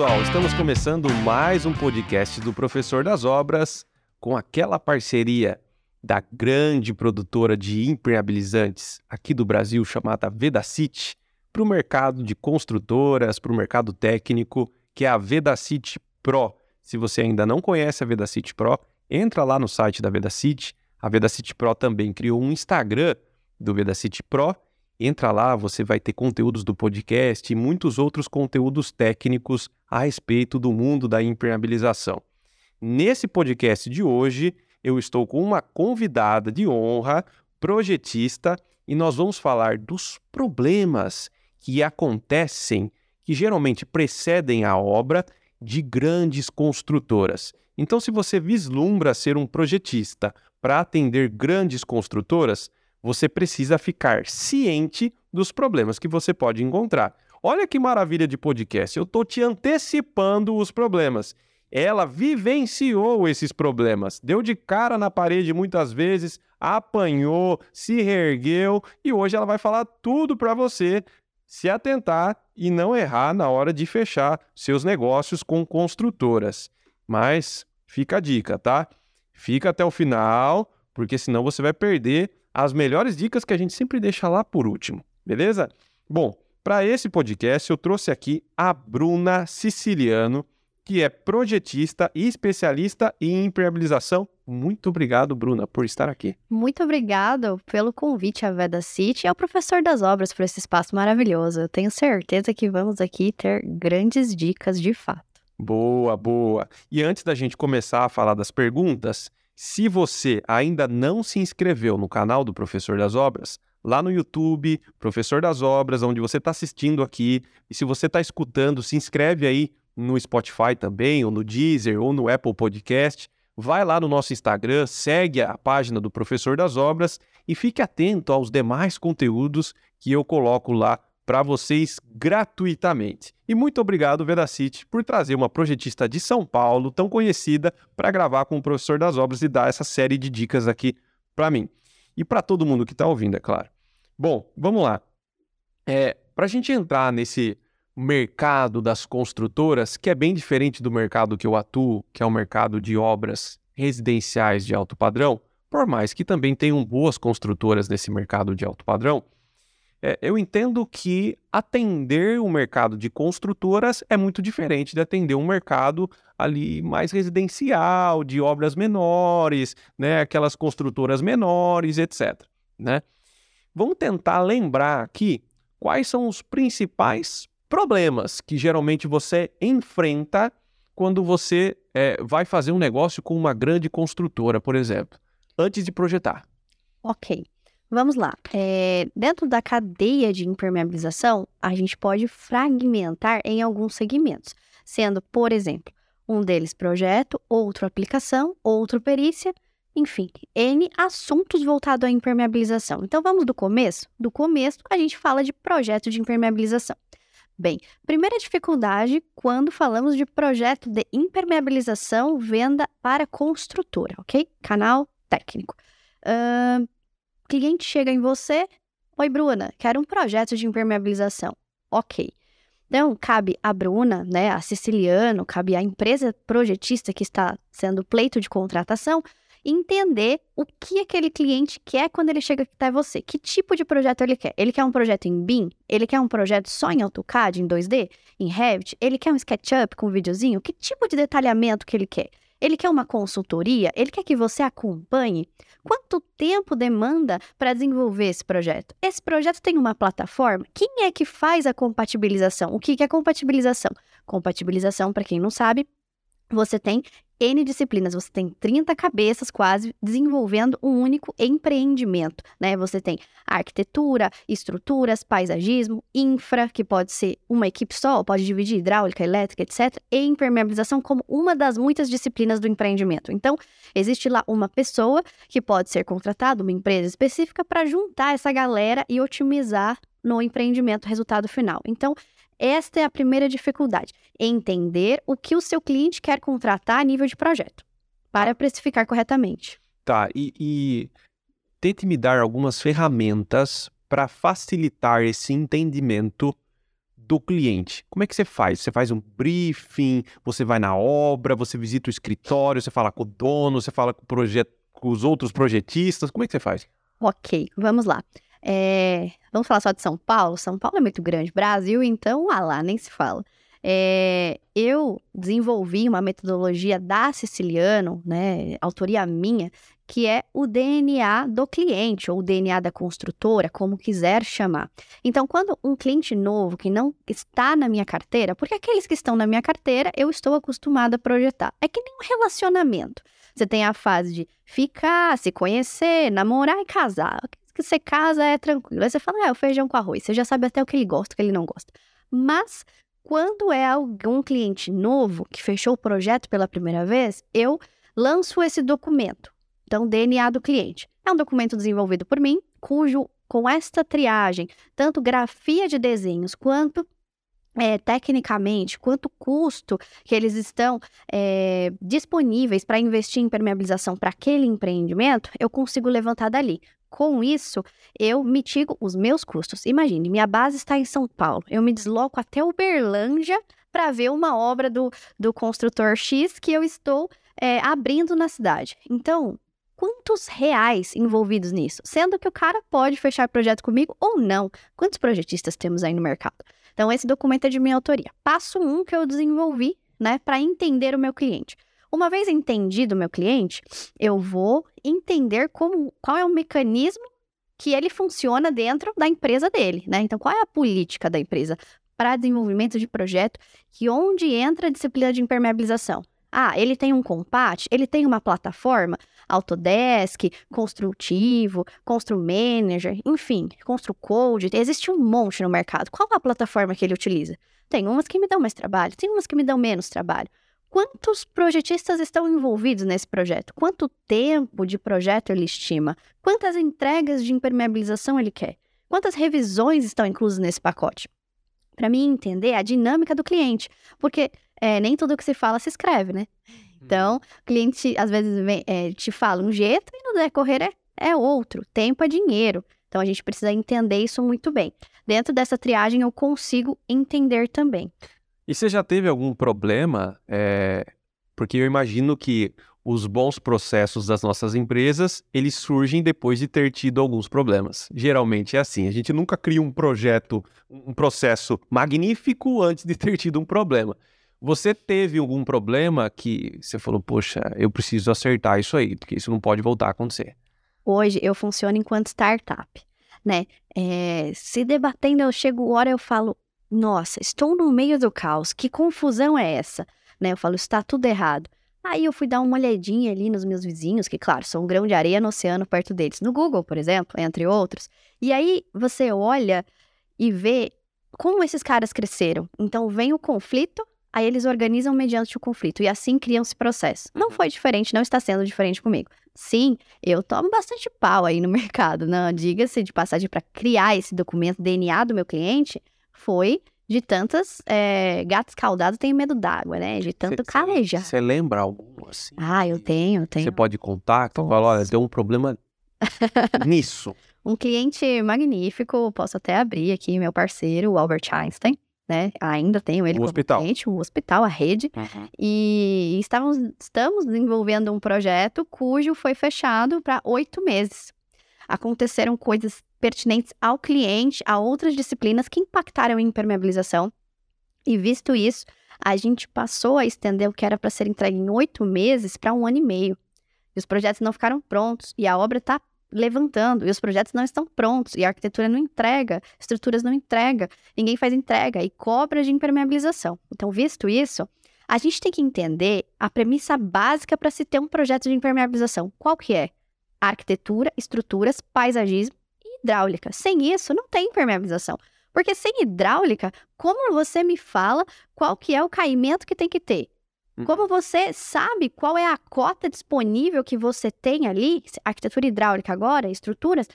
pessoal, estamos começando mais um podcast do Professor das Obras com aquela parceria da grande produtora de impermeabilizantes aqui do Brasil chamada Vedacity para o mercado de construtoras, para o mercado técnico, que é a Vedacity Pro. Se você ainda não conhece a Vedacity Pro, entra lá no site da Vedacity. A Vedacity Pro também criou um Instagram do Vedacity Pro. Entra lá, você vai ter conteúdos do podcast e muitos outros conteúdos técnicos a respeito do mundo da impermeabilização. Nesse podcast de hoje, eu estou com uma convidada de honra, projetista, e nós vamos falar dos problemas que acontecem, que geralmente precedem a obra de grandes construtoras. Então, se você vislumbra ser um projetista para atender grandes construtoras, você precisa ficar ciente dos problemas que você pode encontrar. Olha que maravilha de podcast, eu estou te antecipando os problemas. Ela vivenciou esses problemas, deu de cara na parede muitas vezes, apanhou, se reergueu e hoje ela vai falar tudo para você se atentar e não errar na hora de fechar seus negócios com construtoras. Mas fica a dica, tá? Fica até o final, porque senão você vai perder as melhores dicas que a gente sempre deixa lá por último, beleza? Bom, para esse podcast eu trouxe aqui a Bruna Siciliano, que é projetista e especialista em impermeabilização. Muito obrigado, Bruna, por estar aqui. Muito obrigado pelo convite à Veda City e ao professor das obras por esse espaço maravilhoso. Eu tenho certeza que vamos aqui ter grandes dicas de fato. Boa, boa. E antes da gente começar a falar das perguntas, se você ainda não se inscreveu no canal do Professor das Obras, lá no YouTube, Professor das Obras, onde você está assistindo aqui, e se você está escutando, se inscreve aí no Spotify também, ou no Deezer, ou no Apple Podcast. Vai lá no nosso Instagram, segue a página do Professor das Obras e fique atento aos demais conteúdos que eu coloco lá para vocês gratuitamente. E muito obrigado, Vedacity, por trazer uma projetista de São Paulo, tão conhecida, para gravar com o Professor das Obras e dar essa série de dicas aqui para mim. E para todo mundo que está ouvindo, é claro. Bom, vamos lá. É, para a gente entrar nesse mercado das construtoras, que é bem diferente do mercado que eu atuo, que é o mercado de obras residenciais de alto padrão, por mais que também tenham boas construtoras nesse mercado de alto padrão, é, eu entendo que atender o mercado de construtoras é muito diferente de atender um mercado ali mais residencial, de obras menores, né, aquelas construtoras menores, etc. Né? Vamos tentar lembrar aqui quais são os principais problemas que geralmente você enfrenta quando você é, vai fazer um negócio com uma grande construtora, por exemplo, antes de projetar. Ok. Vamos lá. É, dentro da cadeia de impermeabilização, a gente pode fragmentar em alguns segmentos, sendo, por exemplo, um deles projeto, outro aplicação, outro perícia, enfim, N assuntos voltados à impermeabilização. Então vamos do começo? Do começo, a gente fala de projeto de impermeabilização. Bem, primeira dificuldade quando falamos de projeto de impermeabilização venda para construtora, ok? Canal técnico. Uh, cliente chega em você, oi Bruna, quero um projeto de impermeabilização, ok. Então, cabe a Bruna, né, a Siciliano, cabe à empresa projetista que está sendo pleito de contratação, entender o que aquele cliente quer quando ele chega até você. Que tipo de projeto ele quer? Ele quer um projeto em BIM? Ele quer um projeto só em AutoCAD, em 2D, em Revit? Ele quer um SketchUp com um videozinho? Que tipo de detalhamento que ele quer? Ele quer uma consultoria? Ele quer que você acompanhe? Quanto tempo demanda para desenvolver esse projeto? Esse projeto tem uma plataforma? Quem é que faz a compatibilização? O que é compatibilização? Compatibilização, para quem não sabe, você tem N disciplinas, você tem 30 cabeças quase desenvolvendo um único empreendimento, né? Você tem arquitetura, estruturas, paisagismo, infra, que pode ser uma equipe só, pode dividir hidráulica, elétrica, etc, e impermeabilização como uma das muitas disciplinas do empreendimento. Então, existe lá uma pessoa que pode ser contratada, uma empresa específica para juntar essa galera e otimizar no empreendimento resultado final. Então, esta é a primeira dificuldade: entender o que o seu cliente quer contratar a nível de projeto, para precificar corretamente. Tá, e, e tente me dar algumas ferramentas para facilitar esse entendimento do cliente. Como é que você faz? Você faz um briefing, você vai na obra, você visita o escritório, você fala com o dono, você fala com, projeto, com os outros projetistas. Como é que você faz? Ok, vamos lá. É, vamos falar só de São Paulo? São Paulo é muito grande. Brasil, então, ah lá, nem se fala. É, eu desenvolvi uma metodologia da Siciliano, né, autoria minha, que é o DNA do cliente, ou o DNA da construtora, como quiser chamar. Então, quando um cliente novo que não está na minha carteira, porque aqueles que estão na minha carteira, eu estou acostumada a projetar. É que nem um relacionamento. Você tem a fase de ficar, se conhecer, namorar e casar. Que você casa é tranquilo. Aí você fala, ah, o feijão com arroz. Você já sabe até o que ele gosta, o que ele não gosta. Mas quando é algum cliente novo que fechou o projeto pela primeira vez, eu lanço esse documento. Então, DNA do cliente. É um documento desenvolvido por mim, cujo, com esta triagem, tanto grafia de desenhos quanto é, tecnicamente, quanto custo que eles estão é, disponíveis para investir em permeabilização para aquele empreendimento, eu consigo levantar dali. Com isso, eu mitigo os meus custos. Imagine, minha base está em São Paulo. Eu me desloco até Uberlândia para ver uma obra do, do construtor X que eu estou é, abrindo na cidade. Então, quantos reais envolvidos nisso? Sendo que o cara pode fechar projeto comigo ou não. Quantos projetistas temos aí no mercado? Então, esse documento é de minha autoria. Passo um que eu desenvolvi, né, para entender o meu cliente. Uma vez entendido o meu cliente, eu vou entender como, qual é o mecanismo que ele funciona dentro da empresa dele, né? Então, qual é a política da empresa para desenvolvimento de projeto que onde entra a disciplina de impermeabilização? Ah, ele tem um compat, ele tem uma plataforma, Autodesk, Construtivo, Constru Manager, enfim, Constru Code, existe um monte no mercado. Qual é a plataforma que ele utiliza? Tem umas que me dão mais trabalho, tem umas que me dão menos trabalho. Quantos projetistas estão envolvidos nesse projeto? Quanto tempo de projeto ele estima? Quantas entregas de impermeabilização ele quer? Quantas revisões estão inclusas nesse pacote? Para mim entender a dinâmica do cliente, porque é, nem tudo que se fala se escreve, né? Então, o cliente às vezes vem, é, te fala um jeito e no decorrer é, é outro. Tempo é dinheiro. Então, a gente precisa entender isso muito bem. Dentro dessa triagem, eu consigo entender também. E você já teve algum problema? É... Porque eu imagino que os bons processos das nossas empresas, eles surgem depois de ter tido alguns problemas. Geralmente é assim, a gente nunca cria um projeto, um processo magnífico antes de ter tido um problema. Você teve algum problema que você falou, poxa, eu preciso acertar isso aí, porque isso não pode voltar a acontecer? Hoje eu funciono enquanto startup, né? É, se debatendo, eu chego hora eu falo, nossa, estou no meio do caos, que confusão é essa? Né? Eu falo, está tudo errado. Aí eu fui dar uma olhadinha ali nos meus vizinhos, que claro, são um grão de areia no oceano perto deles, no Google, por exemplo, entre outros. E aí você olha e vê como esses caras cresceram. Então vem o conflito, aí eles organizam mediante o conflito e assim criam-se processos. Não uhum. foi diferente, não está sendo diferente comigo. Sim, eu tomo bastante pau aí no mercado, não diga-se de passagem para criar esse documento DNA do meu cliente, foi de tantas é, gatos caldados têm medo d'água, né? De tanto cê, calejar. Você lembra algum assim? Ah, eu tenho, eu tenho. Você pode contar? Fala, olha, deu um problema nisso. Um cliente magnífico, posso até abrir aqui, meu parceiro, o Albert Einstein, né? Ainda tenho ele o como hospital. cliente, o hospital, a rede. Uhum. E estamos, estamos desenvolvendo um projeto cujo foi fechado para oito meses. Aconteceram coisas pertinentes ao cliente, a outras disciplinas que impactaram em impermeabilização. E visto isso, a gente passou a estender o que era para ser entregue em oito meses para um ano e meio. E os projetos não ficaram prontos, e a obra está levantando, e os projetos não estão prontos, e a arquitetura não entrega, estruturas não entrega, ninguém faz entrega, e cobra de impermeabilização. Então, visto isso, a gente tem que entender a premissa básica para se ter um projeto de impermeabilização. Qual que é? Arquitetura, estruturas, paisagismo hidráulica. Sem isso, não tem impermeabilização. Porque sem hidráulica, como você me fala qual que é o caimento que tem que ter? Hum. Como você sabe qual é a cota disponível que você tem ali, arquitetura hidráulica agora, estruturas,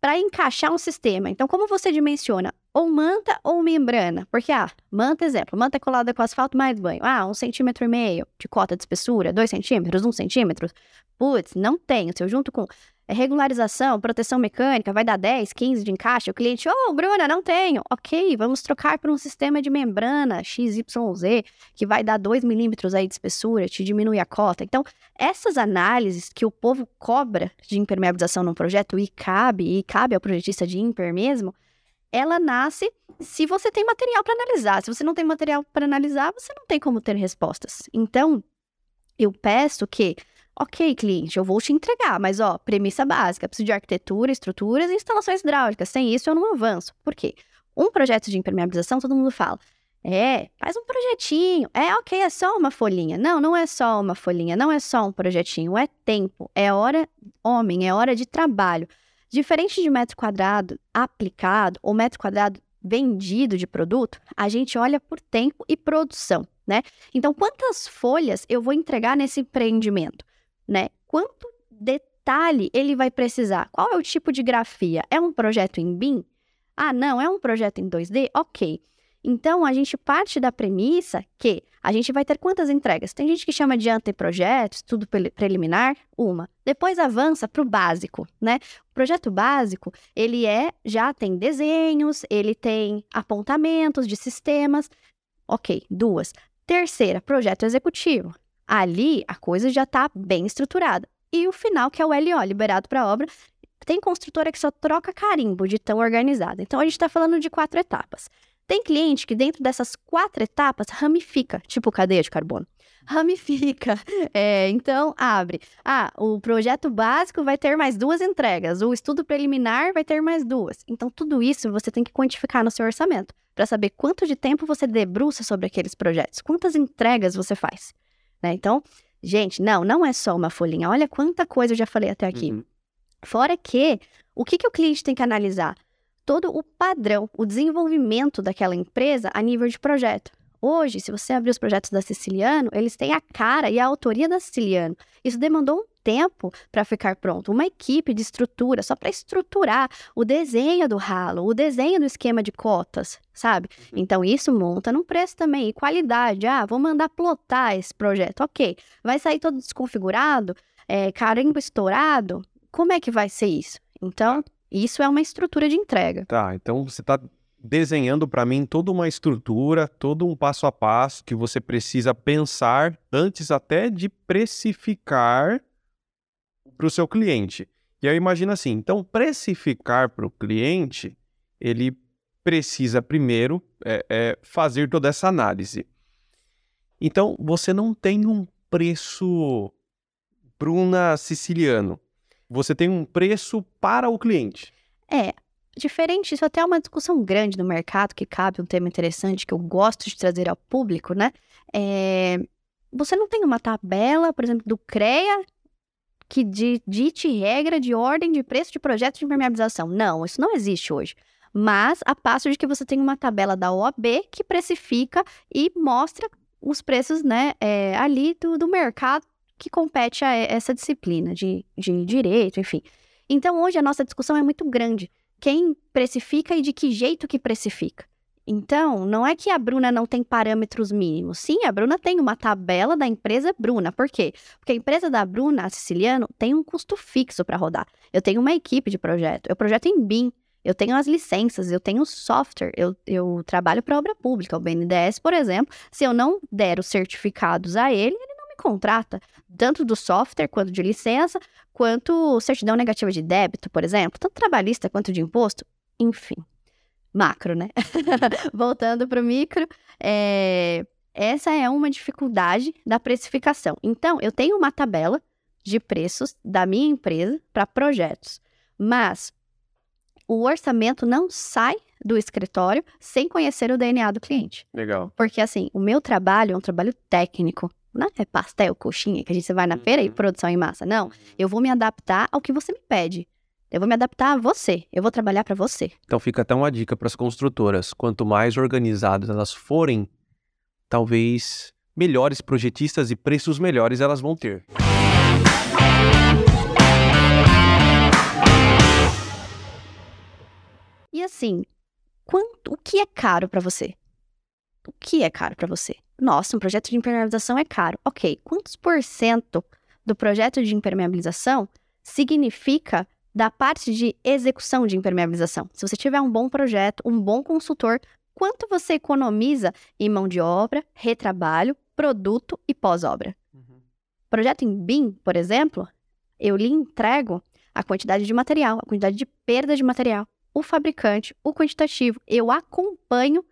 para encaixar um sistema? Então, como você dimensiona ou manta ou membrana? Porque, ah, manta, exemplo, manta colada com asfalto mais banho. Ah, um centímetro e meio de cota de espessura, dois centímetros, um centímetro. Putz, não tenho. Se eu junto com regularização, proteção mecânica, vai dar 10, 15 de encaixe. O cliente, oh, Bruna, não tenho. Ok, vamos trocar por um sistema de membrana XYZ, que vai dar 2 milímetros aí de espessura, te diminui a cota. Então, essas análises que o povo cobra de impermeabilização num projeto e cabe, e cabe ao projetista de imper mesmo, ela nasce se você tem material para analisar. Se você não tem material para analisar, você não tem como ter respostas. Então, eu peço que Ok, cliente, eu vou te entregar, mas ó, premissa básica, preciso de arquitetura, estruturas e instalações hidráulicas. Sem isso eu não avanço. Por quê? Um projeto de impermeabilização, todo mundo fala, é, faz um projetinho. É, ok, é só uma folhinha. Não, não é só uma folhinha, não é só um projetinho, é tempo, é hora, homem, é hora de trabalho. Diferente de metro quadrado aplicado ou metro quadrado vendido de produto, a gente olha por tempo e produção, né? Então, quantas folhas eu vou entregar nesse empreendimento? Né? Quanto detalhe ele vai precisar? Qual é o tipo de grafia? É um projeto em BIM? Ah, não, é um projeto em 2D? Ok. Então, a gente parte da premissa que a gente vai ter quantas entregas? Tem gente que chama de anteprojeto, estudo preliminar, uma. Depois avança para o básico, né? O projeto básico, ele é, já tem desenhos, ele tem apontamentos de sistemas. Ok, duas. Terceira, projeto executivo. Ali a coisa já está bem estruturada. E o final, que é o LO, liberado para obra, tem construtora que só troca carimbo de tão organizada. Então a gente está falando de quatro etapas. Tem cliente que dentro dessas quatro etapas ramifica, tipo cadeia de carbono. Ramifica. É, então, abre. Ah, o projeto básico vai ter mais duas entregas. O estudo preliminar vai ter mais duas. Então, tudo isso você tem que quantificar no seu orçamento para saber quanto de tempo você debruça sobre aqueles projetos, quantas entregas você faz. Né? Então, gente, não, não é só uma folhinha. Olha quanta coisa eu já falei até aqui. Uhum. Fora que, o que, que o cliente tem que analisar? Todo o padrão, o desenvolvimento daquela empresa a nível de projeto. Hoje, se você abrir os projetos da Siciliano, eles têm a cara e a autoria da Siciliano. Isso demandou um tempo para ficar pronto, uma equipe de estrutura só para estruturar o desenho do ralo, o desenho do esquema de cotas, sabe? Uhum. Então isso monta num preço também e qualidade. Ah, vou mandar plotar esse projeto, ok? Vai sair todo desconfigurado, é, carimbo estourado. Como é que vai ser isso? Então isso é uma estrutura de entrega. Tá, então você está desenhando para mim toda uma estrutura, todo um passo a passo que você precisa pensar antes até de precificar para o seu cliente. E aí imagina assim, então precificar para o cliente, ele precisa primeiro é, é, fazer toda essa análise. Então você não tem um preço Bruna siciliano, você tem um preço para o cliente. É, diferente, isso até é uma discussão grande no mercado, que cabe um tema interessante que eu gosto de trazer ao público, né? É, você não tem uma tabela, por exemplo, do CREA que dite regra de ordem de preço de projeto de impermeabilização. Não, isso não existe hoje. Mas a passo de que você tem uma tabela da OAB que precifica e mostra os preços né, é, ali do, do mercado que compete a essa disciplina de, de direito, enfim. Então, hoje a nossa discussão é muito grande quem precifica e de que jeito que precifica. Então, não é que a Bruna não tem parâmetros mínimos. Sim, a Bruna tem uma tabela da empresa Bruna. Por quê? Porque a empresa da Bruna, a Siciliano, tem um custo fixo para rodar. Eu tenho uma equipe de projeto, eu projeto em BIM, eu tenho as licenças, eu tenho software, eu, eu trabalho para obra pública. O BNDES, por exemplo, se eu não der os certificados a ele, ele não me contrata, tanto do software quanto de licença, quanto certidão negativa de débito, por exemplo, tanto trabalhista quanto de imposto, enfim. Macro, né? Voltando para o micro, é... essa é uma dificuldade da precificação. Então, eu tenho uma tabela de preços da minha empresa para projetos, mas o orçamento não sai do escritório sem conhecer o DNA do cliente. Legal. Porque, assim, o meu trabalho é um trabalho técnico não é pastel, coxinha, que a gente vai na feira e uhum. produção em massa. Não. Eu vou me adaptar ao que você me pede. Eu vou me adaptar a você. Eu vou trabalhar para você. Então fica até uma dica para as construtoras. Quanto mais organizadas elas forem, talvez melhores projetistas e preços melhores elas vão ter. E assim, quanto, o que é caro para você? O que é caro para você? Nossa, um projeto de impermeabilização é caro. Ok, quantos por cento do projeto de impermeabilização significa da parte de execução de impermeabilização. Se você tiver um bom projeto, um bom consultor, quanto você economiza em mão de obra, retrabalho, produto e pós-obra? Uhum. Projeto em BIM, por exemplo, eu lhe entrego a quantidade de material, a quantidade de perda de material, o fabricante, o quantitativo. Eu acompanho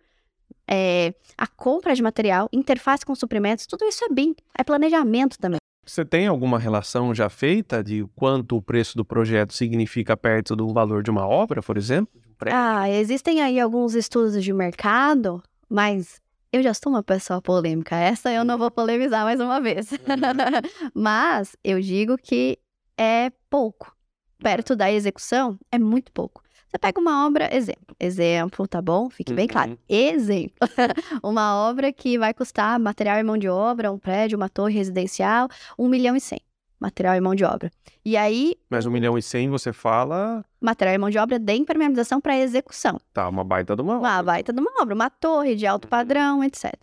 é, a compra de material, interface com suprimentos, tudo isso é BIM, é planejamento também. Você tem alguma relação já feita de quanto o preço do projeto significa perto do valor de uma obra, por exemplo? ah, existem aí alguns estudos de mercado, mas eu já sou uma pessoa polêmica. Essa eu não vou polemizar mais uma vez. Mas eu digo que é pouco. Perto da execução, é muito pouco. Você pega uma obra, exemplo, exemplo, tá bom? Fique bem claro. Uhum. Exemplo. uma obra que vai custar material e mão de obra, um prédio, uma torre residencial, um milhão e cem. Material e mão de obra. E aí. Mas um milhão e cem você fala. Material e mão de obra de impermeabilização para execução. Tá, uma baita de uma obra. Uma baita de uma obra, uma torre de alto uhum. padrão, etc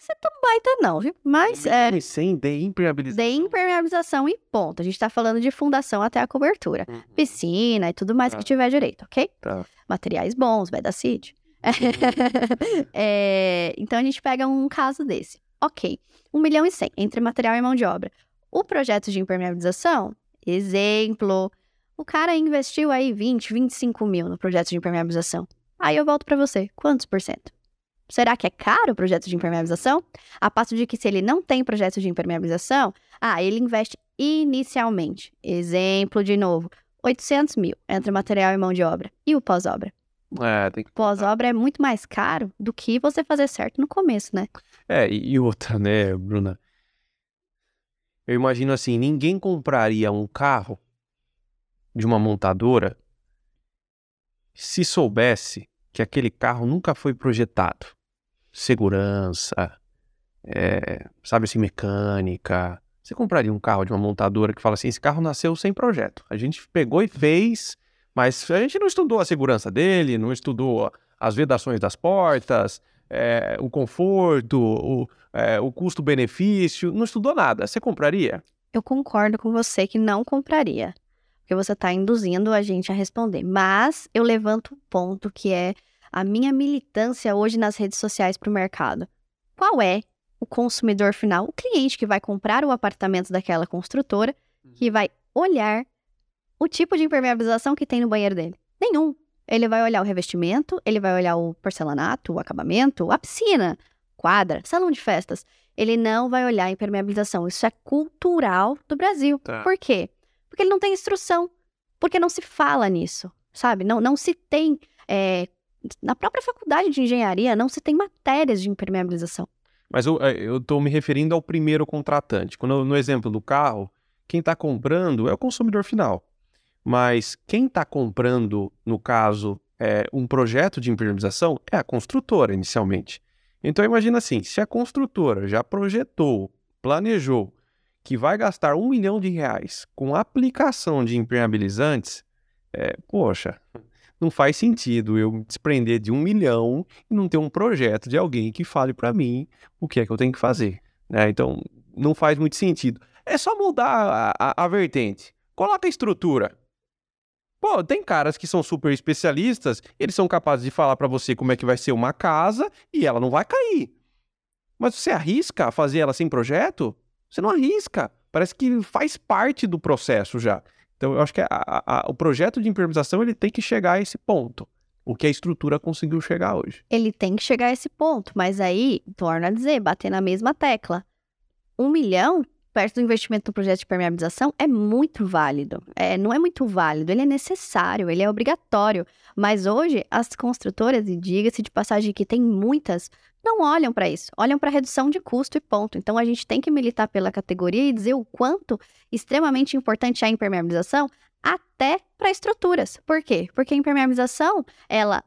ser tão baita, não, viu? Mas é. Sem de impermeabilização. De impermeabilização e ponto. A gente tá falando de fundação até a cobertura. Uhum. Piscina e tudo mais tá. que tiver direito, ok? Tá. Materiais bons, vai da CID. Uhum. é, então a gente pega um caso desse. Ok. 1 milhão e 100 entre material e mão de obra. O projeto de impermeabilização, exemplo, o cara investiu aí 20, 25 mil no projeto de impermeabilização. Aí eu volto para você, quantos por cento? Será que é caro o projeto de impermeabilização? A passo de que se ele não tem projeto de impermeabilização, ah, ele investe inicialmente. Exemplo de novo, 800 mil entre material e mão de obra. E o pós-obra? É, tem que... Pós-obra é muito mais caro do que você fazer certo no começo, né? É, e outra, né, Bruna? Eu imagino assim, ninguém compraria um carro de uma montadora se soubesse que aquele carro nunca foi projetado segurança, é, sabe assim, mecânica. Você compraria um carro de uma montadora que fala assim: esse carro nasceu sem projeto. A gente pegou e fez, mas a gente não estudou a segurança dele, não estudou as vedações das portas, é, o conforto, o, é, o custo-benefício, não estudou nada. Você compraria? Eu concordo com você que não compraria, porque você está induzindo a gente a responder. Mas eu levanto um ponto que é a minha militância hoje nas redes sociais para o mercado? Qual é o consumidor final, o cliente que vai comprar o apartamento daquela construtora, que uhum. vai olhar o tipo de impermeabilização que tem no banheiro dele? Nenhum. Ele vai olhar o revestimento, ele vai olhar o porcelanato, o acabamento, a piscina, quadra, salão de festas. Ele não vai olhar a impermeabilização. Isso é cultural do Brasil. Tá. Por quê? Porque ele não tem instrução. Porque não se fala nisso, sabe? Não, não se tem é, na própria faculdade de engenharia não se tem matérias de impermeabilização. Mas eu estou me referindo ao primeiro contratante. Quando no exemplo do carro, quem está comprando é o consumidor final. Mas quem está comprando, no caso, é, um projeto de impermeabilização é a construtora inicialmente. Então imagina assim, se a construtora já projetou, planejou que vai gastar um milhão de reais com aplicação de impermeabilizantes, é, poxa, não faz sentido eu me desprender de um milhão e não ter um projeto de alguém que fale para mim o que é que eu tenho que fazer. Né? Então, não faz muito sentido. É só mudar a, a, a vertente. Coloca a estrutura. Pô, tem caras que são super especialistas, eles são capazes de falar para você como é que vai ser uma casa e ela não vai cair. Mas você arrisca fazer ela sem projeto? Você não arrisca. Parece que faz parte do processo já. Então, eu acho que a, a, o projeto de impermeabilização ele tem que chegar a esse ponto. O que a estrutura conseguiu chegar hoje. Ele tem que chegar a esse ponto, mas aí, torna a dizer, bater na mesma tecla. Um milhão perto do investimento no projeto de permeabilização é muito válido. É, não é muito válido, ele é necessário, ele é obrigatório. Mas hoje, as construtoras, e diga-se de passagem que tem muitas, não olham para isso, olham para redução de custo e ponto. Então a gente tem que militar pela categoria e dizer o quanto extremamente importante é a impermeabilização até para estruturas. Por quê? Porque a impermeabilização, ela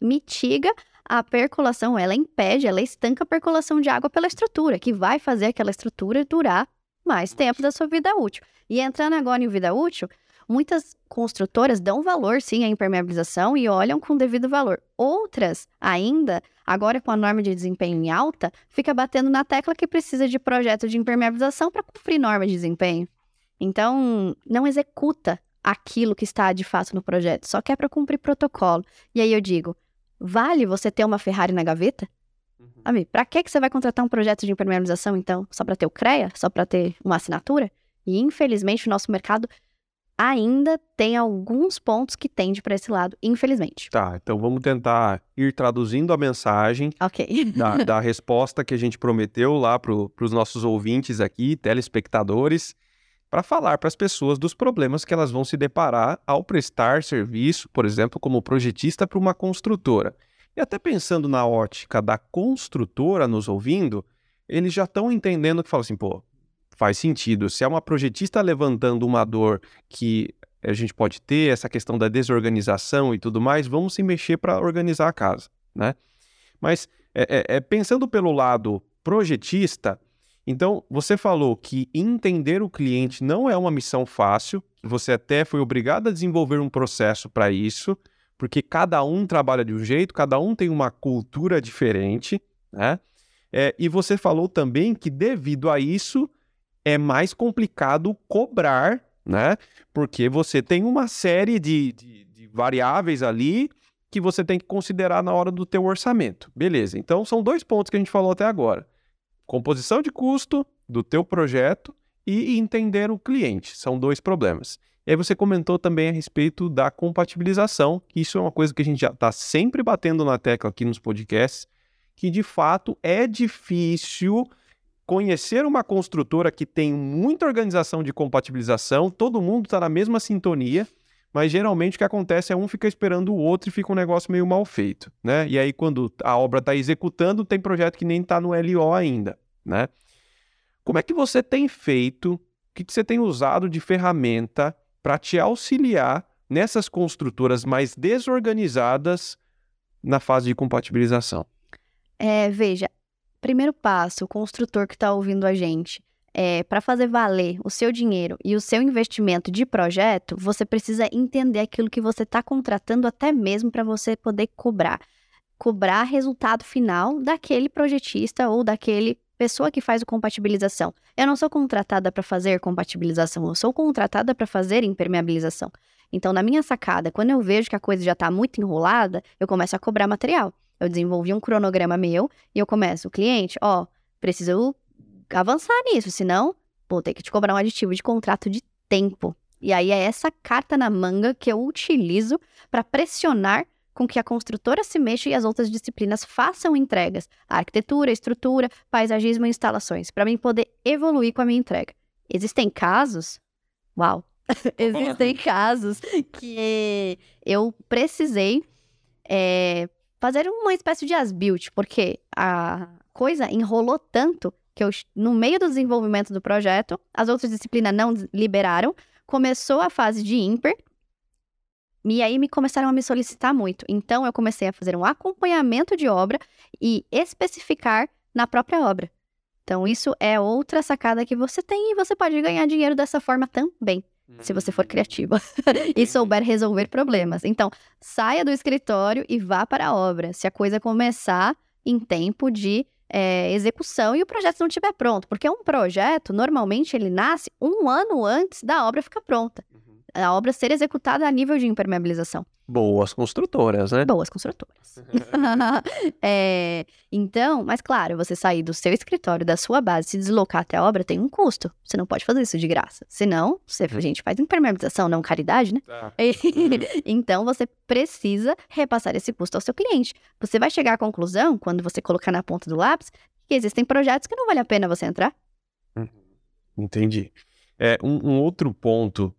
mitiga a percolação, ela impede, ela estanca a percolação de água pela estrutura, que vai fazer aquela estrutura durar mais tempo da sua vida útil. E entrando agora em vida útil, muitas construtoras dão valor sim à impermeabilização e olham com devido valor. Outras ainda agora com a norma de desempenho em alta, fica batendo na tecla que precisa de projeto de impermeabilização para cumprir norma de desempenho. Então, não executa aquilo que está de fato no projeto, só quer para cumprir protocolo. E aí eu digo, vale você ter uma Ferrari na gaveta? Uhum. Amigo, para que que você vai contratar um projeto de impermeabilização então? Só para ter o CREA? Só para ter uma assinatura? E infelizmente o nosso mercado ainda tem alguns pontos que tende para esse lado, infelizmente. Tá, então vamos tentar ir traduzindo a mensagem da, da, resposta que a gente prometeu lá para os nossos ouvintes aqui, telespectadores, para falar para as pessoas dos problemas que elas vão se deparar ao prestar serviço, por exemplo, como projetista para uma construtora. E até pensando na ótica da construtora nos ouvindo, eles já estão entendendo que fala assim, pô, faz sentido. Se é uma projetista levantando uma dor que a gente pode ter, essa questão da desorganização e tudo mais, vamos se mexer para organizar a casa, né? Mas é, é, é, pensando pelo lado projetista, então você falou que entender o cliente não é uma missão fácil, você até foi obrigado a desenvolver um processo para isso, porque cada um trabalha de um jeito, cada um tem uma cultura diferente, né? É, e você falou também que devido a isso é mais complicado cobrar, né? Porque você tem uma série de, de, de variáveis ali que você tem que considerar na hora do teu orçamento. Beleza, então são dois pontos que a gente falou até agora. Composição de custo do teu projeto e entender o cliente. São dois problemas. E aí você comentou também a respeito da compatibilização, que isso é uma coisa que a gente já está sempre batendo na tecla aqui nos podcasts, que de fato é difícil conhecer uma construtora que tem muita organização de compatibilização, todo mundo está na mesma sintonia, mas geralmente o que acontece é um fica esperando o outro e fica um negócio meio mal feito, né? E aí quando a obra está executando, tem projeto que nem está no LO ainda, né? Como é que você tem feito, o que você tem usado de ferramenta para te auxiliar nessas construtoras mais desorganizadas na fase de compatibilização? É, veja, primeiro passo, o construtor que está ouvindo a gente, é, para fazer valer o seu dinheiro e o seu investimento de projeto, você precisa entender aquilo que você está contratando, até mesmo para você poder cobrar. Cobrar resultado final daquele projetista ou daquele pessoa que faz o compatibilização. Eu não sou contratada para fazer compatibilização, eu sou contratada para fazer impermeabilização. Então, na minha sacada, quando eu vejo que a coisa já está muito enrolada, eu começo a cobrar material. Eu desenvolvi um cronograma meu e eu começo, cliente, ó, preciso avançar nisso, senão vou ter que te cobrar um aditivo de contrato de tempo. E aí é essa carta na manga que eu utilizo para pressionar com que a construtora se mexa e as outras disciplinas façam entregas, a arquitetura, estrutura, paisagismo e instalações, para mim poder evoluir com a minha entrega. Existem casos, uau, existem casos que eu precisei é, fazer uma espécie de as-built, porque a coisa enrolou tanto que eu, no meio do desenvolvimento do projeto, as outras disciplinas não liberaram, começou a fase de IMPER, e aí me começaram a me solicitar muito. Então eu comecei a fazer um acompanhamento de obra e especificar na própria obra. Então isso é outra sacada que você tem e você pode ganhar dinheiro dessa forma também se você for criativa e souber resolver problemas. Então, saia do escritório e vá para a obra. Se a coisa começar em tempo de é, execução e o projeto não estiver pronto, porque um projeto normalmente ele nasce um ano antes da obra ficar pronta a obra ser executada a nível de impermeabilização. Boas construtoras, né? Boas construtoras. é, então, mas claro, você sair do seu escritório, da sua base, se deslocar até a obra tem um custo. Você não pode fazer isso de graça. Senão, você, a gente faz impermeabilização, não caridade, né? Tá. então, você precisa repassar esse custo ao seu cliente. Você vai chegar à conclusão, quando você colocar na ponta do lápis, que existem projetos que não vale a pena você entrar. Uhum. Entendi. É, um, um outro ponto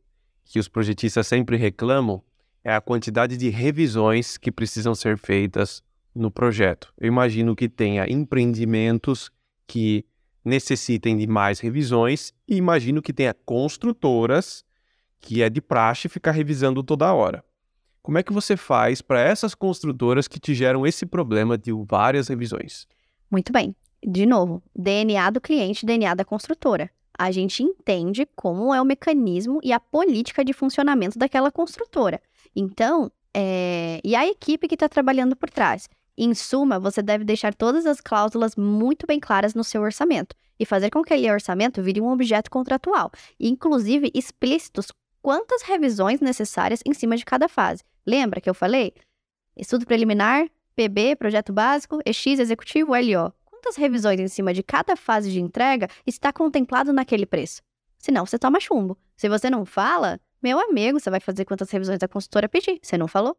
que os projetistas sempre reclamam é a quantidade de revisões que precisam ser feitas no projeto. Eu imagino que tenha empreendimentos que necessitem de mais revisões e imagino que tenha construtoras que é de praxe ficar revisando toda hora. Como é que você faz para essas construtoras que te geram esse problema de várias revisões? Muito bem. De novo, DNA do cliente, DNA da construtora a gente entende como é o mecanismo e a política de funcionamento daquela construtora. Então, é... e a equipe que está trabalhando por trás. Em suma, você deve deixar todas as cláusulas muito bem claras no seu orçamento e fazer com que aquele orçamento vire um objeto contratual, inclusive explícitos quantas revisões necessárias em cima de cada fase. Lembra que eu falei? Estudo preliminar, PB, projeto básico, EX, executivo, LO. Quantas revisões em cima de cada fase de entrega está contemplado naquele preço? Senão você toma chumbo. Se você não fala, meu amigo, você vai fazer quantas revisões a consultora pedir. Você não falou?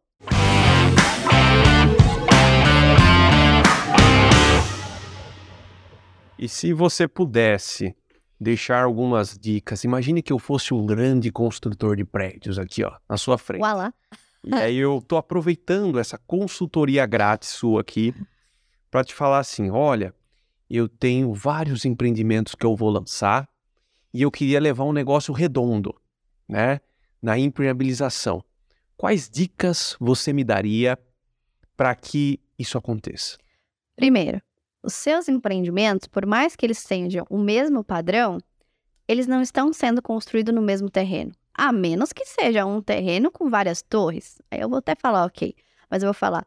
E se você pudesse deixar algumas dicas, imagine que eu fosse um grande construtor de prédios aqui, ó, na sua frente. Uala. E aí eu tô aproveitando essa consultoria grátis sua aqui para te falar assim, olha, eu tenho vários empreendimentos que eu vou lançar e eu queria levar um negócio redondo, né, na impermeabilização. Quais dicas você me daria para que isso aconteça? Primeiro, os seus empreendimentos, por mais que eles tenham o mesmo padrão, eles não estão sendo construídos no mesmo terreno. A menos que seja um terreno com várias torres. Aí eu vou até falar, ok. Mas eu vou falar,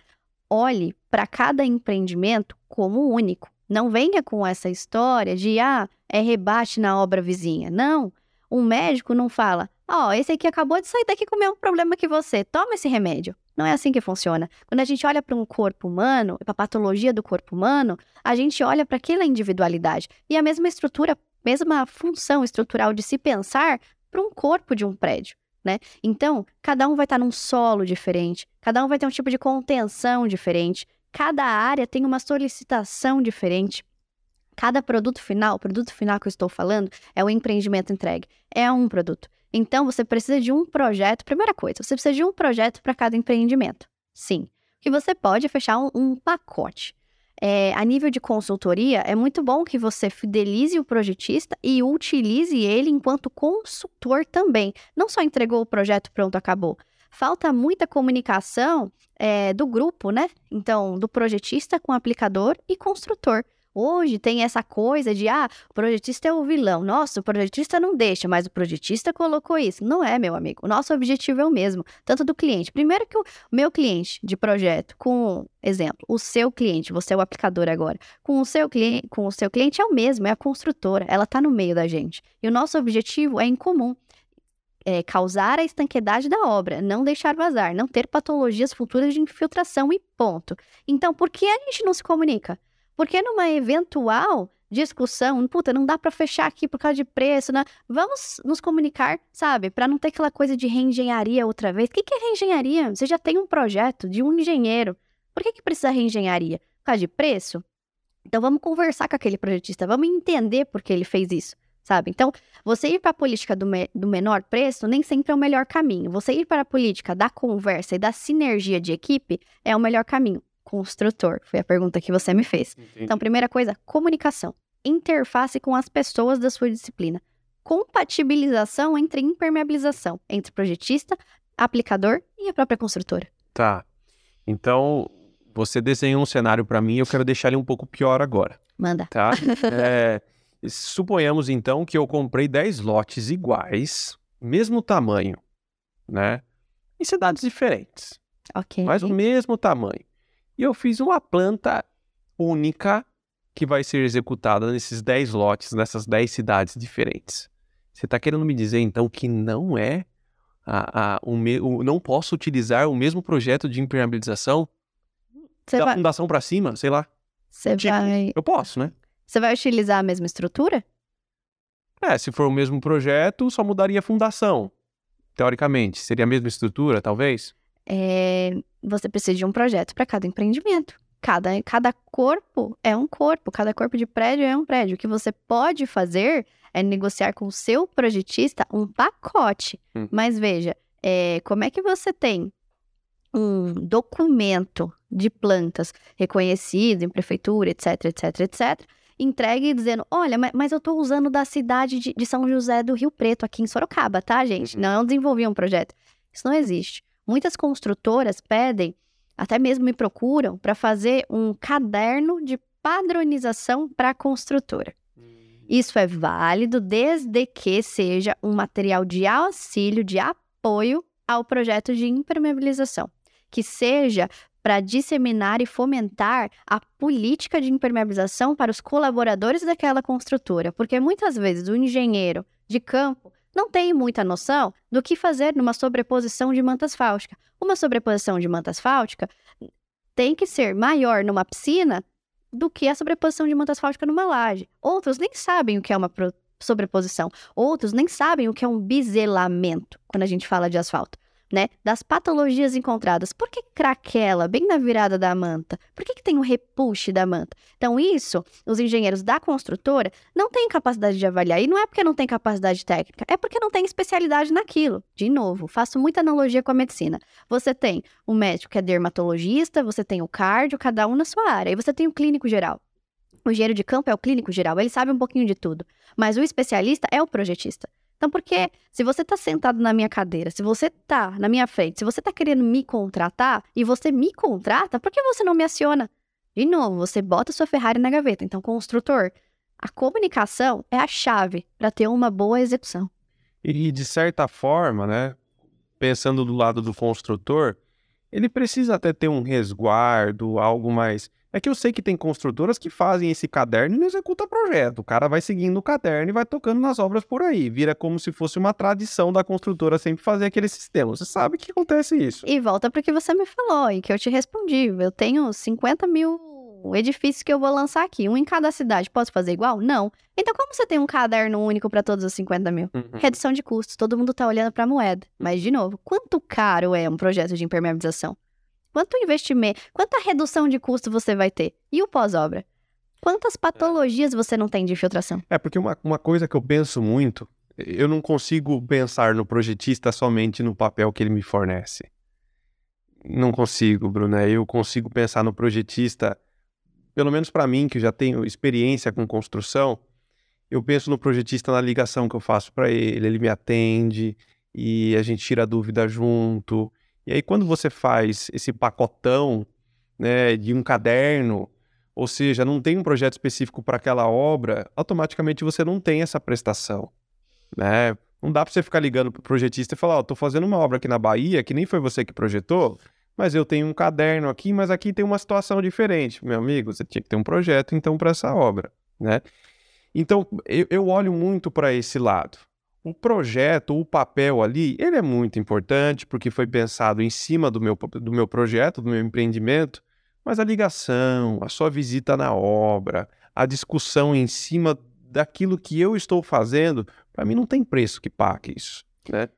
olhe para cada empreendimento como único. Não venha com essa história de, ah, é rebate na obra vizinha. Não. Um médico não fala, ó, oh, esse aqui acabou de sair daqui com o mesmo problema que você, toma esse remédio. Não é assim que funciona. Quando a gente olha para um corpo humano, para a patologia do corpo humano, a gente olha para aquela individualidade. E a mesma estrutura, mesma função estrutural de se pensar para um corpo de um prédio. Né? Então, cada um vai estar num solo diferente, cada um vai ter um tipo de contenção diferente, cada área tem uma solicitação diferente. Cada produto final, o produto final que eu estou falando, é o empreendimento entregue. É um produto. Então, você precisa de um projeto. Primeira coisa, você precisa de um projeto para cada empreendimento. Sim. Que você pode fechar um, um pacote. É, a nível de consultoria, é muito bom que você fidelize o projetista e utilize ele enquanto consultor também. Não só entregou o projeto, pronto, acabou. Falta muita comunicação é, do grupo, né? Então, do projetista com aplicador e construtor. Hoje tem essa coisa de, ah, o projetista é o vilão. Nossa, o projetista não deixa, mas o projetista colocou isso. Não é, meu amigo. O nosso objetivo é o mesmo, tanto do cliente. Primeiro que o meu cliente de projeto, com, exemplo, o seu cliente, você é o aplicador agora, com o seu cliente, com o seu cliente é o mesmo, é a construtora, ela está no meio da gente. E o nosso objetivo é em comum. É, causar a estanquedade da obra, não deixar vazar, não ter patologias futuras de infiltração e ponto. Então, por que a gente não se comunica? Porque numa eventual discussão, puta, não dá para fechar aqui por causa de preço, né? Vamos nos comunicar, sabe? Para não ter aquela coisa de reengenharia outra vez. O que, é reengenharia? Você já tem um projeto de um engenheiro. Por que, que precisa reengenharia? Por causa de preço? Então vamos conversar com aquele projetista, vamos entender por que ele fez isso, sabe? Então, você ir para a política do, me do menor preço nem sempre é o melhor caminho. Você ir para a política da conversa e da sinergia de equipe é o melhor caminho construtor? Foi a pergunta que você me fez. Entendi. Então, primeira coisa, comunicação. Interface com as pessoas da sua disciplina. Compatibilização entre impermeabilização, entre projetista, aplicador e a própria construtora. Tá. Então, você desenhou um cenário para mim, eu quero deixar ele um pouco pior agora. Manda. Tá? é, suponhamos então que eu comprei 10 lotes iguais, mesmo tamanho, né? Em cidades diferentes. Ok. Mas o mesmo tamanho. E eu fiz uma planta única que vai ser executada nesses 10 lotes, nessas 10 cidades diferentes. Você está querendo me dizer, então, que não é a, a, o, me, o, não posso utilizar o mesmo projeto de impermeabilização Cê da vai... fundação para cima, sei lá. Você tipo, vai... Eu posso, né? Você vai utilizar a mesma estrutura? É, se for o mesmo projeto, só mudaria a fundação. Teoricamente, seria a mesma estrutura, talvez? É, você precisa de um projeto para cada empreendimento. Cada, cada corpo é um corpo, cada corpo de prédio é um prédio. O que você pode fazer é negociar com o seu projetista um pacote. Hum. Mas veja, é, como é que você tem um documento de plantas reconhecido em prefeitura, etc, etc, etc, entregue dizendo: olha, mas eu estou usando da cidade de, de, São José do Rio Preto, aqui em Sorocaba, tá, gente? Uhum. Não desenvolvi um projeto. Isso não existe. Muitas construtoras pedem, até mesmo me procuram, para fazer um caderno de padronização para a construtora. Hum. Isso é válido desde que seja um material de auxílio, de apoio ao projeto de impermeabilização, que seja para disseminar e fomentar a política de impermeabilização para os colaboradores daquela construtora, porque muitas vezes o engenheiro de campo não tem muita noção do que fazer numa sobreposição de manta asfáltica. Uma sobreposição de manta asfáltica tem que ser maior numa piscina do que a sobreposição de manta asfáltica numa laje. Outros nem sabem o que é uma sobreposição. Outros nem sabem o que é um biselamento, quando a gente fala de asfalto né, das patologias encontradas. Por que craquela bem na virada da manta? Por que, que tem um repuxe da manta? Então, isso, os engenheiros da construtora não têm capacidade de avaliar. E não é porque não tem capacidade técnica, é porque não tem especialidade naquilo. De novo, faço muita analogia com a medicina. Você tem o médico que é dermatologista, você tem o cardio, cada um na sua área. E você tem o clínico geral. O engenheiro de campo é o clínico geral, ele sabe um pouquinho de tudo. Mas o especialista é o projetista. Então, porque se você está sentado na minha cadeira, se você está na minha frente, se você está querendo me contratar e você me contrata, por que você não me aciona? De novo, você bota sua Ferrari na gaveta. Então, construtor, a comunicação é a chave para ter uma boa execução. E, de certa forma, né, pensando do lado do construtor, ele precisa até ter um resguardo, algo mais é que eu sei que tem construtoras que fazem esse caderno e não executa projeto. O cara vai seguindo o caderno e vai tocando nas obras por aí. Vira como se fosse uma tradição da construtora sempre fazer aquele sistema. Você sabe que acontece isso. E volta para o que você me falou e que eu te respondi. Eu tenho 50 mil edifícios que eu vou lançar aqui. Um em cada cidade. Posso fazer igual? Não. Então, como você tem um caderno único para todos os 50 mil? Uhum. Redução de custos. Todo mundo está olhando para a moeda. Mas, de novo, quanto caro é um projeto de impermeabilização? Quanto investimento, quanta redução de custo você vai ter? E o pós-obra? Quantas patologias você não tem de infiltração? É, porque uma, uma coisa que eu penso muito, eu não consigo pensar no projetista somente no papel que ele me fornece. Não consigo, Bruna. Eu consigo pensar no projetista, pelo menos para mim, que já tenho experiência com construção, eu penso no projetista na ligação que eu faço para ele, ele me atende e a gente tira dúvida junto. E aí, quando você faz esse pacotão né, de um caderno, ou seja, não tem um projeto específico para aquela obra, automaticamente você não tem essa prestação. Né? Não dá para você ficar ligando para o projetista e falar: Ó, oh, estou fazendo uma obra aqui na Bahia que nem foi você que projetou, mas eu tenho um caderno aqui, mas aqui tem uma situação diferente. Meu amigo, você tinha que ter um projeto então para essa obra. Né? Então, eu, eu olho muito para esse lado o projeto, o papel ali, ele é muito importante porque foi pensado em cima do meu, do meu projeto, do meu empreendimento, mas a ligação, a sua visita na obra, a discussão em cima daquilo que eu estou fazendo, para mim não tem preço que pague isso, né?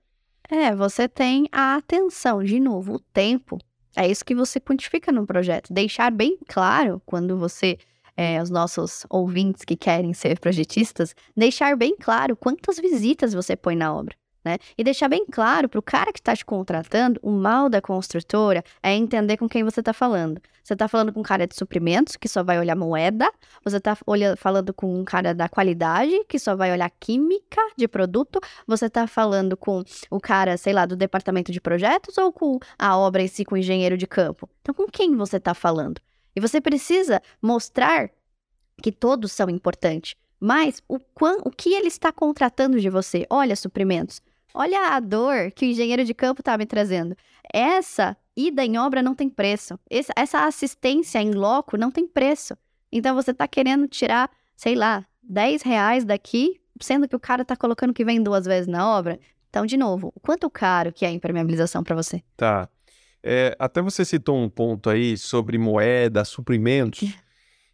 É, você tem a atenção, de novo, o tempo. É isso que você quantifica no projeto. Deixar bem claro quando você é, os nossos ouvintes que querem ser projetistas, deixar bem claro quantas visitas você põe na obra. Né? E deixar bem claro para o cara que está te contratando, o mal da construtora é entender com quem você está falando. Você está falando com um cara de suprimentos, que só vai olhar moeda, você está falando com um cara da qualidade, que só vai olhar química de produto, você está falando com o cara, sei lá, do departamento de projetos ou com a obra em si, com o engenheiro de campo. Então, com quem você está falando? E você precisa mostrar que todos são importantes, mas o, quão, o que ele está contratando de você? Olha, suprimentos. Olha a dor que o engenheiro de campo está me trazendo. Essa ida em obra não tem preço. Essa, assistência em loco não tem preço. Então você está querendo tirar, sei lá, 10 reais daqui, sendo que o cara está colocando que vem duas vezes na obra. Então, de novo, quanto caro que é a impermeabilização para você? Tá. É, até você citou um ponto aí sobre moeda, suprimentos,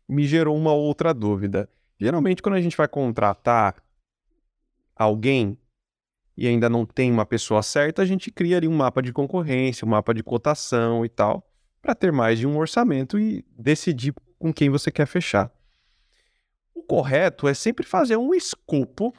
me gerou uma outra dúvida. Geralmente, quando a gente vai contratar alguém e ainda não tem uma pessoa certa, a gente cria ali um mapa de concorrência, um mapa de cotação e tal, para ter mais de um orçamento e decidir com quem você quer fechar. O correto é sempre fazer um escopo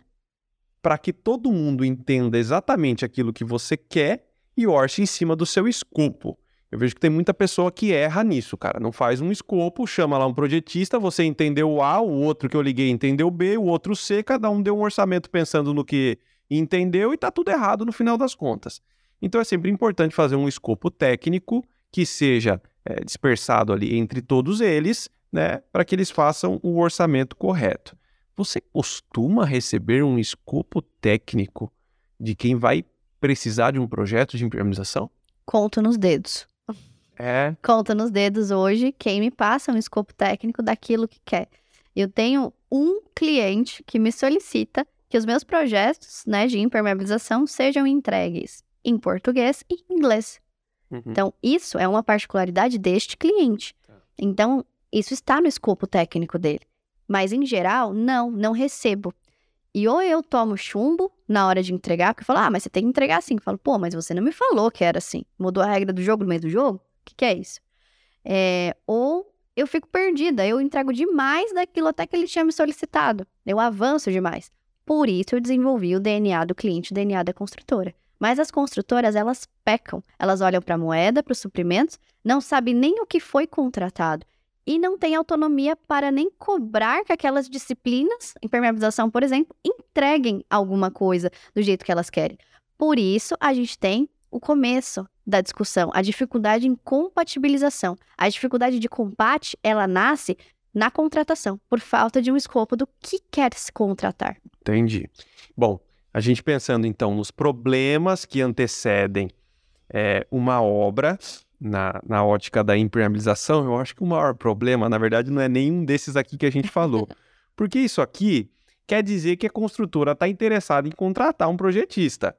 para que todo mundo entenda exatamente aquilo que você quer e orce em cima do seu escopo. Eu vejo que tem muita pessoa que erra nisso, cara. Não faz um escopo, chama lá um projetista, você entendeu A, o outro que eu liguei entendeu B, o outro C, cada um deu um orçamento pensando no que entendeu e tá tudo errado no final das contas. Então é sempre importante fazer um escopo técnico que seja é, dispersado ali entre todos eles, né, para que eles façam o orçamento correto. Você costuma receber um escopo técnico de quem vai precisar de um projeto de impermeabilização? Conto nos dedos. É. Conta nos dedos hoje quem me passa um escopo técnico daquilo que quer. Eu tenho um cliente que me solicita que os meus projetos né, de impermeabilização sejam entregues em português e inglês. Uhum. Então, isso é uma particularidade deste cliente. Tá. Então, isso está no escopo técnico dele. Mas, em geral, não, não recebo. E ou eu tomo chumbo na hora de entregar, porque eu falo, ah, mas você tem que entregar assim. Eu falo, pô, mas você não me falou que era assim. Mudou a regra do jogo no meio do jogo? O que, que é isso? É, ou eu fico perdida, eu entrego demais daquilo até que ele tinha me solicitado. Eu avanço demais. Por isso eu desenvolvi o DNA do cliente, o DNA da construtora. Mas as construtoras, elas pecam. Elas olham para a moeda, para os suprimentos, não sabem nem o que foi contratado. E não tem autonomia para nem cobrar que aquelas disciplinas, impermeabilização, por exemplo, entreguem alguma coisa do jeito que elas querem. Por isso, a gente tem o começo da discussão, a dificuldade em compatibilização. A dificuldade de combate, ela nasce na contratação, por falta de um escopo do que quer se contratar. Entendi. Bom, a gente pensando então nos problemas que antecedem é, uma obra na, na ótica da impermeabilização, eu acho que o maior problema, na verdade, não é nenhum desses aqui que a gente falou. Porque isso aqui quer dizer que a construtora está interessada em contratar um projetista.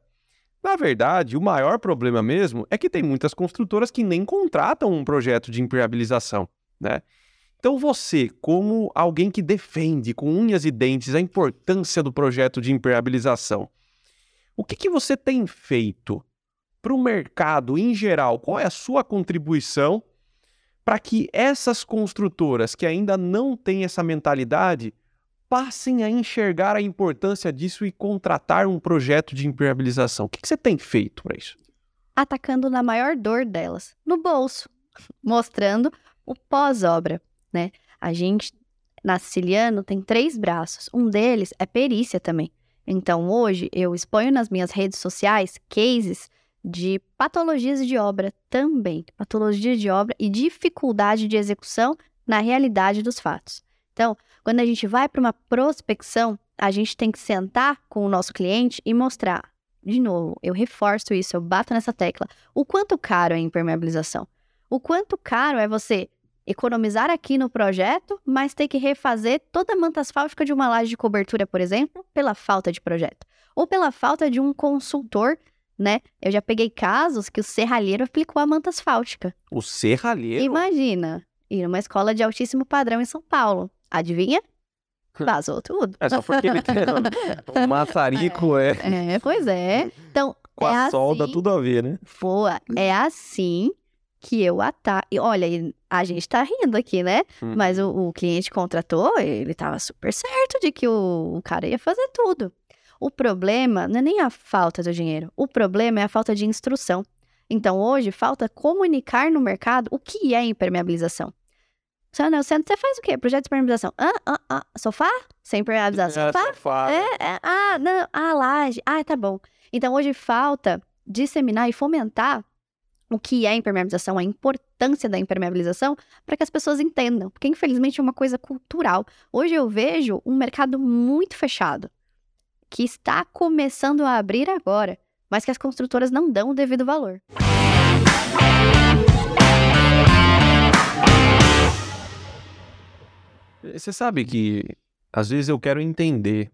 Na verdade, o maior problema mesmo é que tem muitas construtoras que nem contratam um projeto de impermeabilização, né? Então você, como alguém que defende com unhas e dentes a importância do projeto de impermeabilização, o que, que você tem feito para o mercado em geral? Qual é a sua contribuição para que essas construtoras que ainda não têm essa mentalidade passem a enxergar a importância disso e contratar um projeto de impermeabilização? O que, que você tem feito para isso? Atacando na maior dor delas, no bolso, mostrando o pós-obra né? A gente, na Siciliano, tem três braços. Um deles é perícia também. Então, hoje, eu exponho nas minhas redes sociais cases de patologias de obra também. Patologia de obra e dificuldade de execução na realidade dos fatos. Então, quando a gente vai para uma prospecção, a gente tem que sentar com o nosso cliente e mostrar, de novo, eu reforço isso, eu bato nessa tecla, o quanto caro é a impermeabilização. O quanto caro é você economizar aqui no projeto, mas ter que refazer toda a manta asfáltica de uma laje de cobertura, por exemplo, pela falta de projeto. Ou pela falta de um consultor, né? Eu já peguei casos que o serralheiro aplicou a manta asfáltica. O serralheiro? Imagina, ir numa escola de altíssimo padrão em São Paulo. Adivinha? Vazou tudo. É só porque ele tem o maçarico é... é... pois é. Então, Com é a solda assim... tudo a ver, né? Boa, é assim que eu ataco. E olha, a gente tá rindo aqui, né? Hum. Mas o, o, cliente contratou, ele tava super certo de que o, o cara ia fazer tudo. O problema não é nem a falta do dinheiro, o problema é a falta de instrução. Então, hoje, falta comunicar no mercado o que é impermeabilização. Você, não, você, você faz o quê? Projeto de impermeabilização. Ah, ah, ah, sofá? Sem impermeabilização. É, sofá? sofá. É, é, ah, não, ah, laje. Ah, tá bom. Então, hoje falta disseminar e fomentar o que é impermeabilização, a importância da impermeabilização, para que as pessoas entendam. Porque, infelizmente, é uma coisa cultural. Hoje eu vejo um mercado muito fechado, que está começando a abrir agora, mas que as construtoras não dão o devido valor. Você sabe que, às vezes, eu quero entender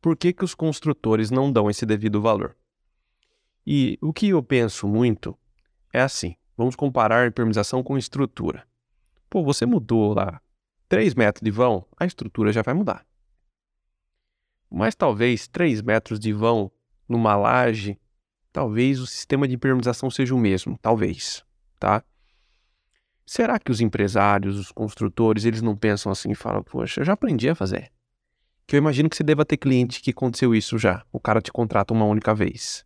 por que, que os construtores não dão esse devido valor. E o que eu penso muito é assim. Vamos comparar impermeabilização com estrutura. Pô, você mudou lá 3 metros de vão, a estrutura já vai mudar. Mas talvez 3 metros de vão numa laje, talvez o sistema de impermeabilização seja o mesmo, talvez, tá? Será que os empresários, os construtores, eles não pensam assim e falam, poxa, eu já aprendi a fazer. Que eu imagino que você deva ter cliente que aconteceu isso já. O cara te contrata uma única vez.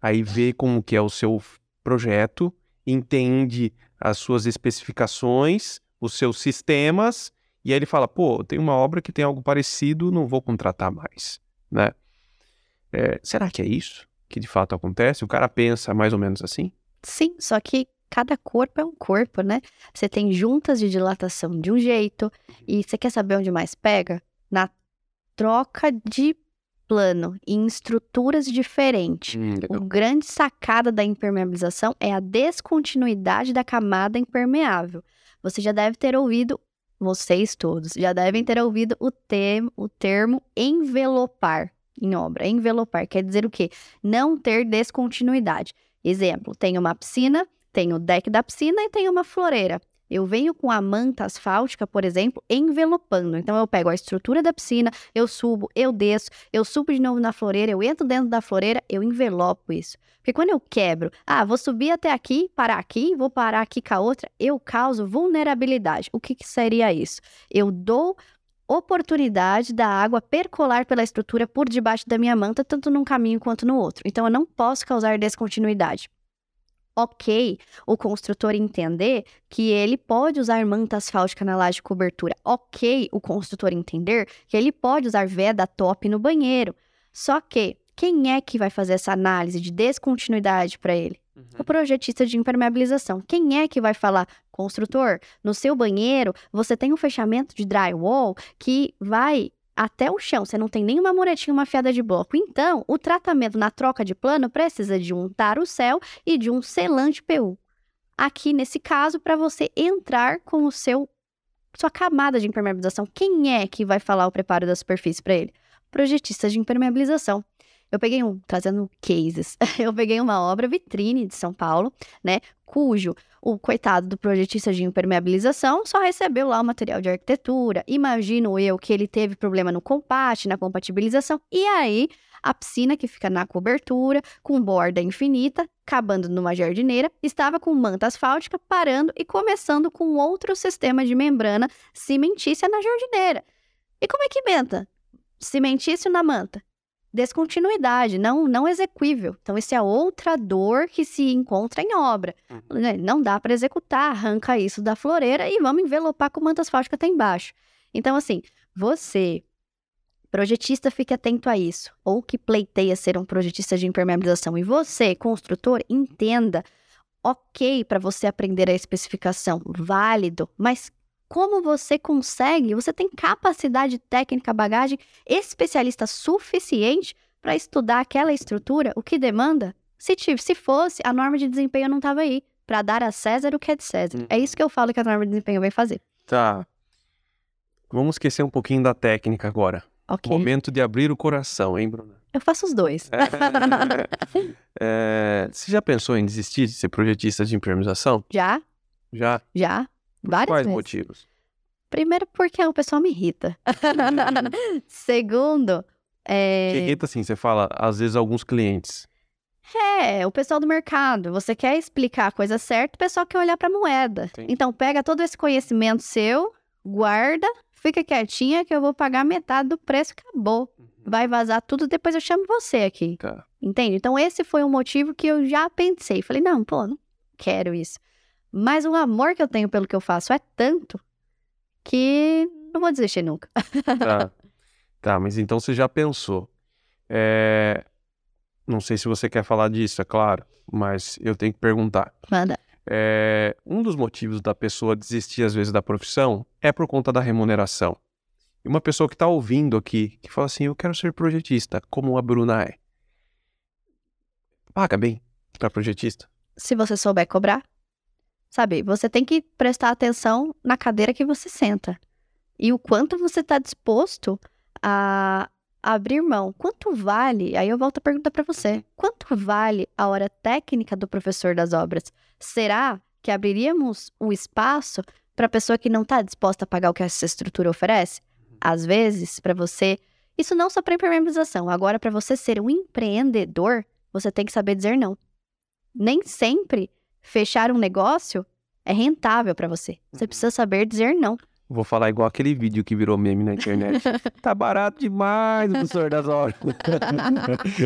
Aí vê como que é o seu projeto, entende as suas especificações, os seus sistemas, e aí ele fala, pô, tem uma obra que tem algo parecido, não vou contratar mais, né? É, será que é isso que de fato acontece? O cara pensa mais ou menos assim? Sim, só que cada corpo é um corpo, né? Você tem juntas de dilatação de um jeito, e você quer saber onde mais pega? Na troca de plano em estruturas diferentes. Hum, O grande sacada da impermeabilização é a descontinuidade da camada impermeável. Você já deve ter ouvido, vocês todos, já devem ter ouvido o, termo, o termo envelopar em obra. Envelopar quer dizer o quê? Não ter descontinuidade. Exemplo, tem uma piscina, tem o deck da piscina e tem uma floreira. Eu venho com a manta asfáltica, por exemplo, envelopando. Então eu pego a estrutura da piscina, eu subo, eu desço, eu subo de novo na floreira, eu entro dentro da floreira, eu envelopo isso. Porque quando eu quebro, ah, vou subir até aqui, parar aqui, vou parar aqui com a outra, eu causo vulnerabilidade. O que, que seria isso? Eu dou oportunidade da água percolar pela estrutura por debaixo da minha manta, tanto num caminho quanto no outro. Então eu não posso causar descontinuidade. Ok, o construtor entender que ele pode usar manta asfáltica na laje de cobertura. Ok, o construtor entender que ele pode usar veda top no banheiro. Só que quem é que vai fazer essa análise de descontinuidade para ele? O projetista de impermeabilização. Quem é que vai falar, construtor, no seu banheiro você tem um fechamento de drywall que vai até o chão, você não tem nenhuma muretinha, uma fiada de bloco. Então, o tratamento na troca de plano precisa de um tarocel e de um selante PU. Aqui nesse caso, para você entrar com o seu sua camada de impermeabilização, quem é que vai falar o preparo da superfície para ele? Projetista de impermeabilização. Eu peguei um, trazendo cases, eu peguei uma obra vitrine de São Paulo, né, cujo o coitado do projetista de impermeabilização só recebeu lá o material de arquitetura. Imagino eu que ele teve problema no compate, na compatibilização, e aí a piscina que fica na cobertura, com borda infinita, acabando numa jardineira, estava com manta asfáltica parando e começando com outro sistema de membrana cimentícia na jardineira. E como é que inventa? Cimentício na manta descontinuidade, não, não execuível. Então, isso é outra dor que se encontra em obra. Né? Não dá para executar, arranca isso da floreira e vamos envelopar com manta asfáltica até embaixo. Então, assim, você, projetista, fique atento a isso. Ou que pleiteia ser um projetista de impermeabilização. E você, construtor, entenda. Ok para você aprender a especificação, válido, mas como você consegue, você tem capacidade técnica, bagagem, especialista suficiente para estudar aquela estrutura, o que demanda? Se, tive, se fosse, a norma de desempenho não estava aí, para dar a César o que é de César. Uhum. É isso que eu falo que a norma de desempenho vai fazer. Tá. Vamos esquecer um pouquinho da técnica agora. Ok. Momento de abrir o coração, hein, Bruna? Eu faço os dois. É, você já pensou em desistir de ser projetista de impermeabilização? já, Já? já, várias quais vezes. motivos? Primeiro, porque o pessoal me irrita. Segundo, é... Que irrita assim, você fala, às vezes, alguns clientes. É, o pessoal do mercado. Você quer explicar a coisa certa, o pessoal quer olhar para a moeda. Então, pega todo esse conhecimento seu, guarda, fica quietinha que eu vou pagar metade do preço acabou. Vai vazar tudo, depois eu chamo você aqui. Tá. Entende? Então, esse foi um motivo que eu já pensei. Falei, não, pô, não quero isso. Mas o amor que eu tenho pelo que eu faço é tanto que não vou desistir nunca. Tá. tá, mas então você já pensou. É, Não sei se você quer falar disso, é claro, mas eu tenho que perguntar. Manda. É, Um dos motivos da pessoa desistir, às vezes, da profissão é por conta da remuneração. E uma pessoa que está ouvindo aqui, que fala assim, eu quero ser projetista, como a Bruna é. Paga bem para projetista. Se você souber cobrar, sabe, você tem que prestar atenção na cadeira que você senta. E o quanto você está disposto a abrir mão. Quanto vale? Aí eu volto a pergunta para você. Quanto vale a hora técnica do professor das obras? Será que abriríamos um espaço para a pessoa que não está disposta a pagar o que essa estrutura oferece? Às vezes, para você, isso não só para impermeabilização, agora para você ser um empreendedor, você tem que saber dizer não. Nem sempre fechar um negócio é rentável para você. Você Uhum. precisa saber dizer não. Vou falar igual aquele vídeo que virou meme na internet. tá barato demais, professor das horas.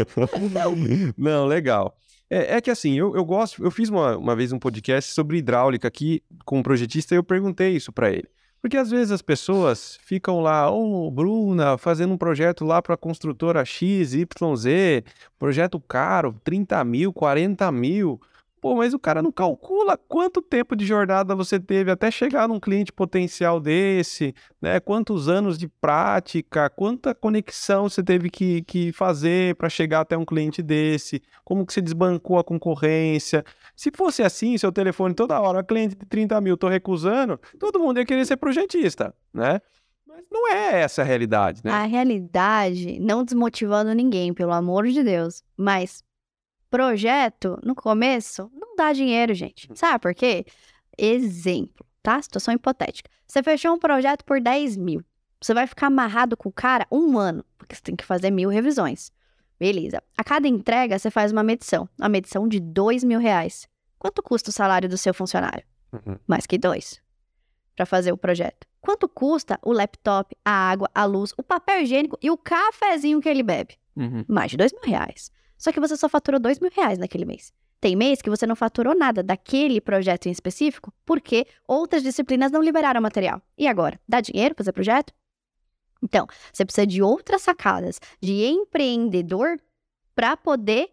Não, legal. É, é que assim, eu, eu gosto. Eu fiz uma, uma vez um podcast sobre hidráulica aqui com um projetista e eu perguntei isso pra ele. Porque às vezes as pessoas ficam lá, ô Bruna, fazendo um projeto lá pra construtora X, YZ, projeto caro, 30 mil, 40 mil. Pô, mas o cara não calcula quanto tempo de jornada você teve até chegar num cliente potencial desse, né? Quantos anos de prática, quanta conexão você teve que, que fazer para chegar até um cliente desse, como que você desbancou a concorrência. Se fosse assim, seu telefone toda hora, cliente de 30 mil, tô recusando, todo mundo ia querer ser projetista, né? Mas não é essa a realidade, né? A realidade, não desmotivando ninguém, pelo amor de Deus, mas projeto, no começo, não dá dinheiro, gente. Hum. Sabe por quê? Exemplo, tá? Situação hipotética. Você fechou um projeto por 10 mil. Você vai ficar amarrado com o cara um ano, porque você tem que fazer mil revisões. Beleza. A cada entrega, você faz uma medição. Uma medição de 2 mil reais. Quanto custa o salário do seu funcionário? Uhum. Mais que dois. Para fazer o projeto. Quanto custa o laptop, a água, a luz, o papel higiênico e o cafezinho que ele bebe? Uhum. mais de dois mil reais. Só que você só faturou dois mil reais naquele mês. Tem mês que você não faturou nada daquele projeto em específico, porque outras disciplinas não liberaram material. E agora? Dá dinheiro para fazer projeto? Então, você precisa de outras sacadas de empreendedor para poder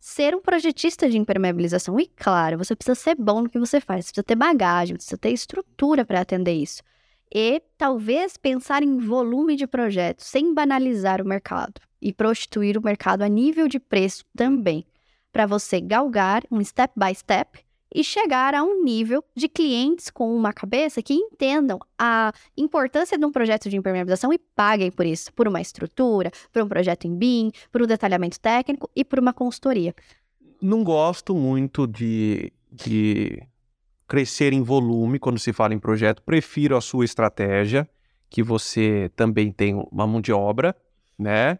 ser um projetista de impermeabilização. E claro, você precisa ser bom no que você faz, você precisa ter bagagem, precisa ter estrutura para atender isso. E talvez pensar em volume de projetos, sem banalizar o mercado e prostituir o mercado a nível de preço também, para você galgar um step by step e chegar a um nível de clientes com uma cabeça que entendam a importância de um projeto de impermeabilização e paguem por isso, por uma estrutura, por um projeto em BIM, por um detalhamento técnico e por uma consultoria. Não gosto muito de, de crescer em volume quando se fala em projeto. Prefiro a sua estratégia, que você também tem uma mão de obra, né?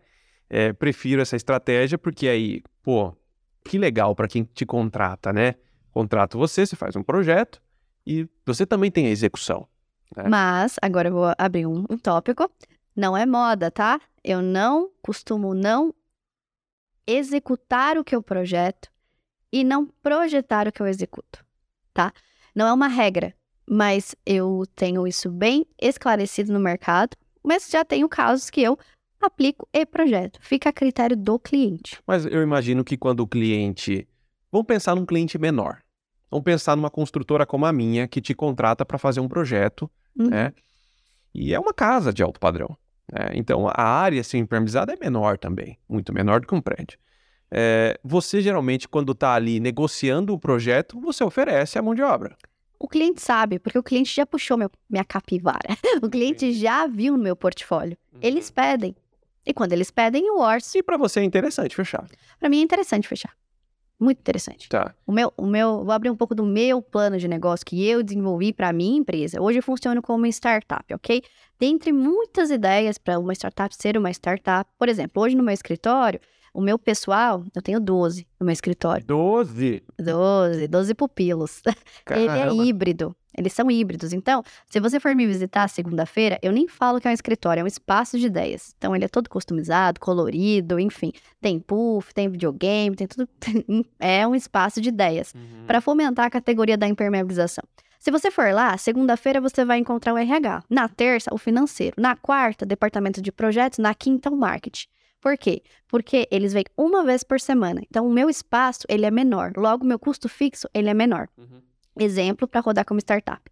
É, prefiro essa estratégia porque aí, pô, que legal para quem te contrata, né? Contrato você, você faz um projeto e você também tem a execução. É. Mas, agora eu vou abrir um, um tópico. Não é moda, tá? Eu não costumo não executar o que eu projeto e não projetar o que eu executo, tá? Não é uma regra, mas eu tenho isso bem esclarecido no mercado, mas já tenho casos que eu aplico e projeto. Fica a critério do cliente. Mas eu imagino que quando o cliente. Vamos pensar num cliente menor. Vamos pensar numa construtora como a minha, que te contrata para fazer um projeto, Uhum. né? E é uma casa de alto padrão. né? Então a área assim, impermeabilizada é menor também, muito menor do que um prédio. É, você geralmente, quando está ali negociando o projeto, você oferece a mão de obra. O cliente sabe, porque o cliente já puxou meu, minha capivara. O cliente já viu no meu portfólio. Eles pedem. E quando eles pedem, eu orço. E para você é interessante fechar. Para mim é interessante fechar. Muito interessante. Tá. O meu, o meu, vou abrir um pouco do meu plano de negócio que eu desenvolvi para minha empresa. Hoje eu funciono como uma startup, ok? Dentre muitas ideias para uma startup ser uma startup, por exemplo, hoje no meu escritório, o meu pessoal, eu tenho 12 no meu escritório. 12. 12, 12 pupilos. Ele é Caramba. híbrido. Eles são híbridos. Então, se você for me visitar segunda-feira, eu nem falo que é um escritório, é um espaço de ideias. Então, ele é todo customizado, colorido, enfim. Tem puff, tem videogame, tem tudo. É um espaço de ideias Uhum. para fomentar a categoria da impermeabilização. Se você for lá, segunda-feira você vai encontrar o RH. Na terça, o financeiro. Na quarta, departamento de projetos. Na quinta, o marketing. Por quê? Porque eles vêm uma vez por semana. Então, o meu espaço, ele é menor. Logo, o meu custo fixo, ele é menor Uhum. exemplo para rodar como startup,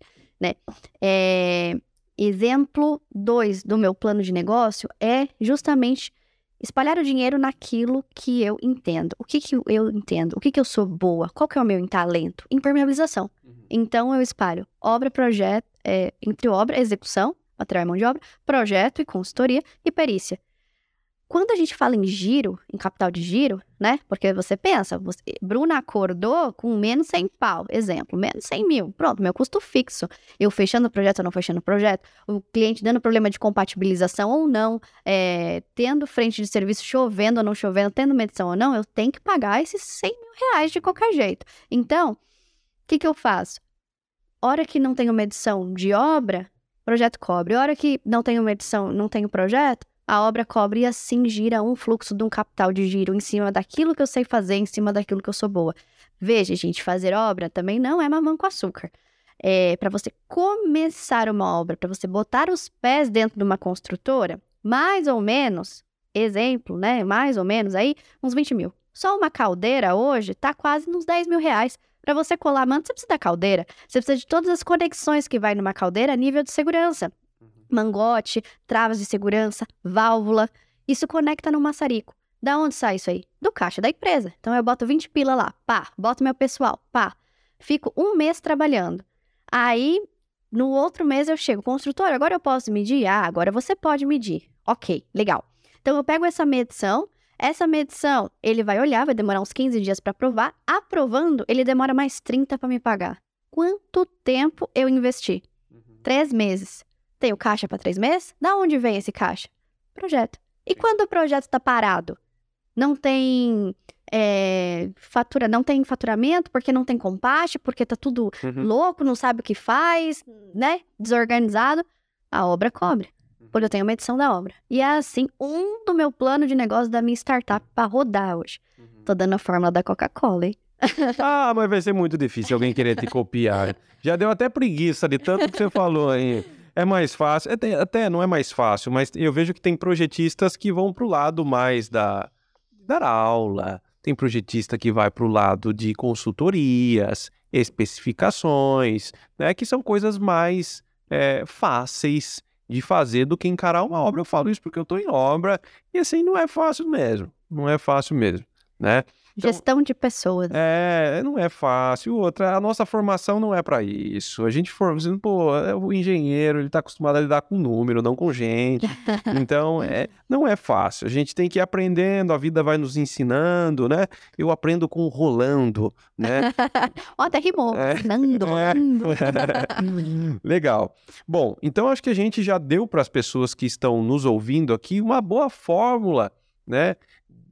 né? É, exemplo 2 do meu plano de negócio é justamente espalhar o dinheiro naquilo que eu entendo. O que, que eu entendo? O que, que eu sou boa? Qual que é o meu talento? Impermeabilização. Uhum. Então eu espalho obra, projeto, é, entre obra, execução, material e mão de obra, projeto e consultoria e perícia. Quando a gente fala em giro, em capital de giro, né? Porque você pensa, você, Bruna acordou com menos 100 pau, exemplo, menos 100 mil. Pronto, meu custo fixo. Eu fechando o projeto ou não fechando o projeto, o cliente dando problema de compatibilização ou não, é, tendo frente de serviço chovendo ou não chovendo, tendo medição ou não, eu tenho que pagar esses 100 mil reais de qualquer jeito. Então, o que, que eu faço? Hora que não tenho medição de obra, projeto cobre. Hora que não tenho medição, não tenho projeto, a obra cobre e assim gira um fluxo de um capital de giro em cima daquilo que eu sei fazer, em cima daquilo que eu sou boa. Veja, gente, fazer obra também não é mamão com açúcar. É, para você começar uma obra, para você botar os pés dentro de uma construtora, mais ou menos, exemplo, né? Mais ou menos aí, uns 20 mil. Só uma caldeira hoje tá quase nos 10 mil reais. Para você colar manto, você precisa da caldeira. Você precisa de todas as conexões que vai numa caldeira a nível de segurança. Mangote, travas de segurança, válvula. Isso conecta no maçarico. Da onde sai isso aí? Do caixa da empresa. Então eu boto 20 pila lá, pá, boto meu pessoal, pá. Fico um mês trabalhando. Aí, no outro mês eu chego, construtor, agora eu posso medir? Ah, agora você pode medir. Ok, legal. Então eu pego essa medição, essa medição ele vai olhar, vai demorar uns 15 dias para aprovar. Aprovando, ele demora mais 30 para me pagar. Quanto tempo eu investi? Uhum. Três meses. Tenho caixa para três meses? Da onde vem esse caixa? Projeto. E quando o projeto está parado? Não tem é, fatura, não tem faturamento porque não tem compaste, porque tá tudo Uhum. louco, não sabe o que faz, né? Desorganizado. A obra cobre. Porque eu tenho uma edição da obra. E é assim, um do meu plano de negócio da minha startup para rodar hoje. Tô dando a fórmula da Coca-Cola, hein? Ah, mas vai ser muito difícil alguém querer te copiar. Já deu até preguiça de tanto que você falou aí. É mais fácil, até, até não é mais fácil, mas eu vejo que tem projetistas que vão pro lado mais da dar aula, tem projetista que vai pro lado de consultorias, especificações, né, que são coisas mais é, fáceis de fazer do que encarar uma obra. Eu falo isso porque eu estou em obra e assim não é fácil mesmo, não é fácil mesmo, né? Então- Gestão de pessoas. É, não é fácil. Outra, a nossa formação não é para isso. A gente for, assim, pô, é o engenheiro, ele tá acostumado a lidar com número, não com gente. Então, é, não é fácil. A gente tem que ir aprendendo, a vida vai nos ensinando, né? Eu aprendo com o rolando, né? Ó, até rimou. É. Nando, É. Legal. Bom, então acho que a gente já deu para as pessoas que estão nos ouvindo aqui uma boa fórmula, né,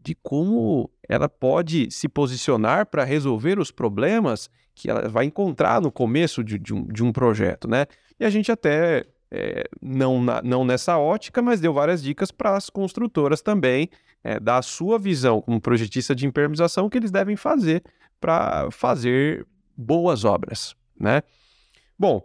de como ela pode se posicionar para resolver os problemas que ela vai encontrar no começo de, de um, de um projeto, né? E a gente até é, não, na- não nessa ótica, mas deu várias dicas para as construtoras também, é, da sua visão como projetista de impermeabilização que eles devem fazer para fazer boas obras, né? Bom,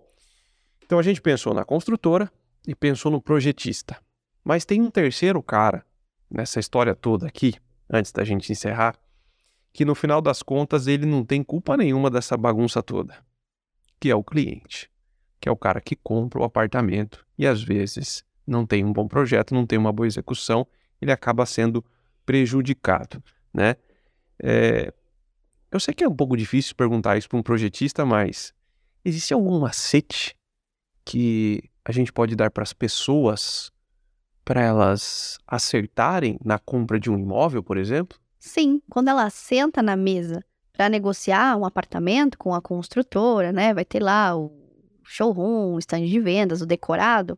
então a gente pensou na construtora e pensou no projetista. Mas tem um terceiro cara nessa história toda aqui, antes da gente encerrar, que no final das contas ele não tem culpa nenhuma dessa bagunça toda, que é o cliente, que é o cara que compra o apartamento e às vezes não tem um bom projeto, não tem uma boa execução, ele acaba sendo prejudicado, né? É, Eu sei que é um pouco difícil perguntar isso para um projetista, mas existe algum macete que a gente pode dar para as pessoas para elas acertarem na compra de um imóvel, por exemplo? Sim, quando ela senta na mesa para negociar um apartamento com a construtora, né? Vai ter lá o showroom, o stand de vendas, o decorado.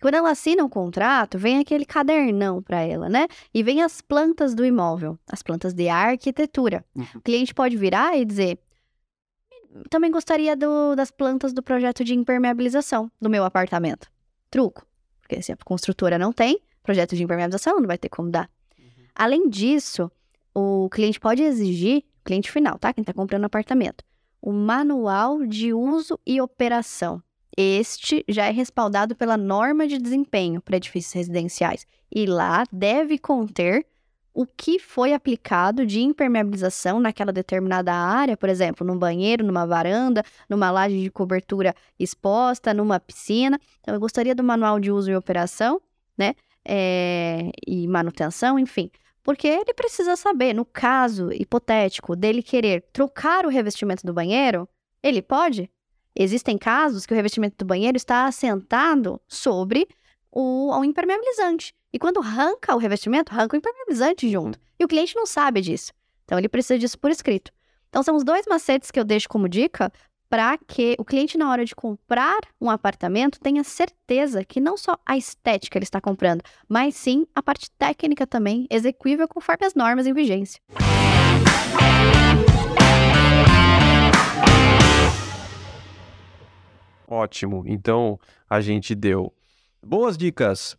Quando ela assina o contrato, vem aquele cadernão para ela, né? E vem as plantas do imóvel, as plantas de arquitetura. Uhum. O cliente pode virar e dizer: também gostaria do- das plantas do projeto de impermeabilização do meu apartamento. Truco. Porque se a construtora não tem projeto de impermeabilização, não vai ter como dar. Além disso, o cliente pode exigir, cliente final, tá? Quem está comprando apartamento, o manual de uso e operação. Este já é respaldado pela norma de desempenho para edifícios residenciais e lá deve conter o que foi aplicado de impermeabilização naquela determinada área, por exemplo, num banheiro, numa varanda, numa laje de cobertura exposta, numa piscina. Então, eu gostaria do manual de uso e operação, né? É, e manutenção, enfim. Porque ele precisa saber, no caso hipotético dele querer trocar o revestimento do banheiro, ele pode? Existem casos que o revestimento do banheiro está assentado sobre o, o impermeabilizante. E quando arranca o revestimento, arranca o impermeabilizante junto. E o cliente não sabe disso. Então ele precisa disso por escrito. Então são os dois macetes que eu deixo como dica para que o cliente, na hora de comprar um apartamento, tenha certeza que não só a estética ele está comprando, mas sim a parte técnica também, execuível conforme as normas em vigência. Ótimo. Então a gente deu boas dicas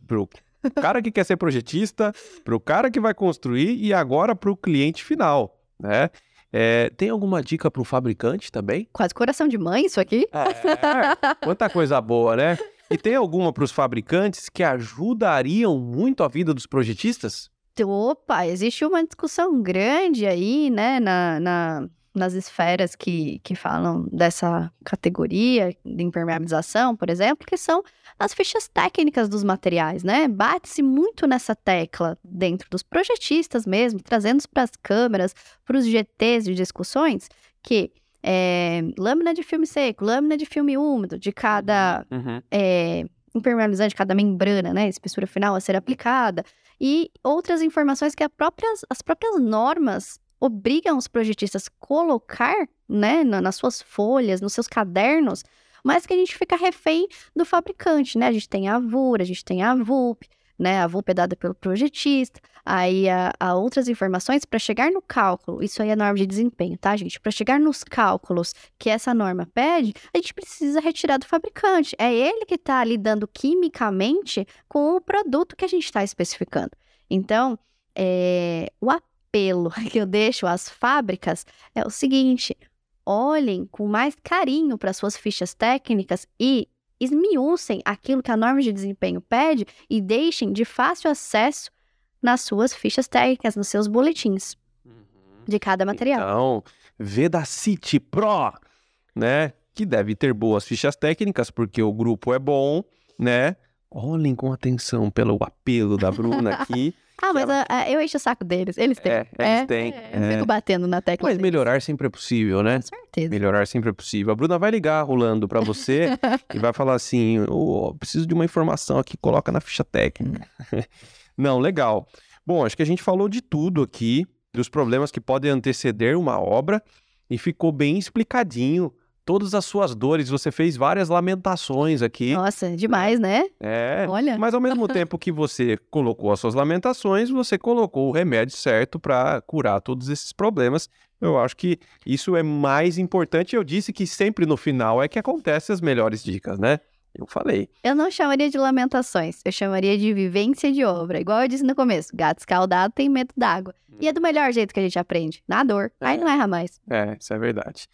pro cara que quer ser projetista, pro cara que vai construir e agora pro cliente final, né? É, tem alguma dica pro fabricante também? Quase coração de mãe isso aqui. É, quanta coisa boa, né? E tem alguma para os fabricantes que ajudariam muito a vida dos projetistas? Opa, existe uma discussão grande aí, né, na, na, nas esferas que, que falam dessa categoria de impermeabilização, por exemplo, que são as fichas técnicas dos materiais, né? Bate-se muito nessa tecla dentro dos projetistas mesmo, trazendo para as câmeras, para os GTs de discussões, que é, lâmina de filme seco, lâmina de filme úmido, de cada uhum. é, impermeabilizante, cada membrana, né? Espessura final a ser aplicada, e outras informações que próprias, as próprias normas obrigam os projetistas a colocar, né, nas suas folhas, nos seus cadernos, mas que a gente fica refém do fabricante, né? A gente tem a VUR, a gente tem a VUP, né? A VUP é dada pelo projetista, aí há, outras informações para chegar no cálculo. Isso aí é norma de desempenho, tá, gente? Para chegar nos cálculos que essa norma pede, a gente precisa retirar do fabricante. É ele que está lidando quimicamente com o produto que a gente está especificando. Então, é, o apelo que eu deixo às fábricas é o seguinte: olhem com mais carinho para suas fichas técnicas e esmiucem aquilo que a norma de desempenho pede e deixem de fácil acesso nas suas fichas técnicas, nos seus boletins uhum. de cada material. Então, Vedacity Pro, né? Que deve ter boas fichas técnicas, porque o grupo é bom, né? Olhem com atenção pelo apelo da Bruna aqui. Ah, mas ela... a, a, eu encho o saco deles. Eles têm. É, eles é, têm. É, eu fico batendo na tecla. Mas deles. melhorar sempre é possível, né? Com certeza. Melhorar sempre é possível. A Bruna vai ligar rolando para você e vai falar assim: oh, preciso de uma informação aqui, coloca na ficha técnica. Não, legal. Bom, acho que a gente falou de tudo aqui, dos problemas que podem anteceder uma obra e ficou bem explicadinho todas as suas dores. Você fez várias lamentações aqui. Nossa, demais, né? É. Olha. Mas ao mesmo tempo que você colocou as suas lamentações, você colocou o remédio certo para curar todos esses problemas. Eu acho que isso é mais importante. Eu disse que sempre no final é que acontecem as melhores dicas, né? Eu falei. Eu não chamaria de lamentações, eu chamaria de vivência de obra. Igual eu disse no começo, gato escaldado tem medo d'água. E é do melhor jeito que a gente aprende, na dor. É. Aí não erra mais. É, isso é verdade.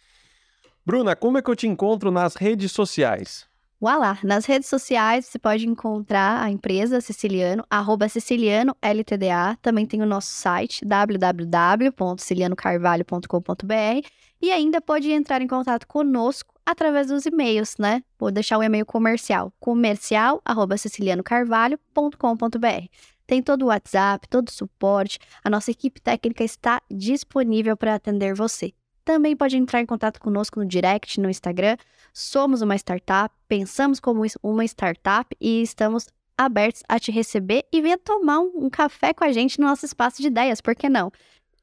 Bruna, como é que eu te encontro nas redes sociais? Ualá, nas redes sociais você pode encontrar a empresa Siciliano, arroba Siciliano LTDA. Também tem o nosso site, www.sicilianocarvalho.com.br. E ainda pode entrar em contato conosco através dos e-mails, né? Vou deixar o e-mail comercial, comercial, arroba sicilianocarvalho.com.br. Tem todo o WhatsApp, todo o suporte. A nossa equipe técnica está disponível para atender você também pode entrar em contato conosco no direct, no Instagram. Somos uma startup, pensamos como uma startup e estamos abertos a te receber e venha tomar um, um café com a gente no nosso espaço de ideias, por que não?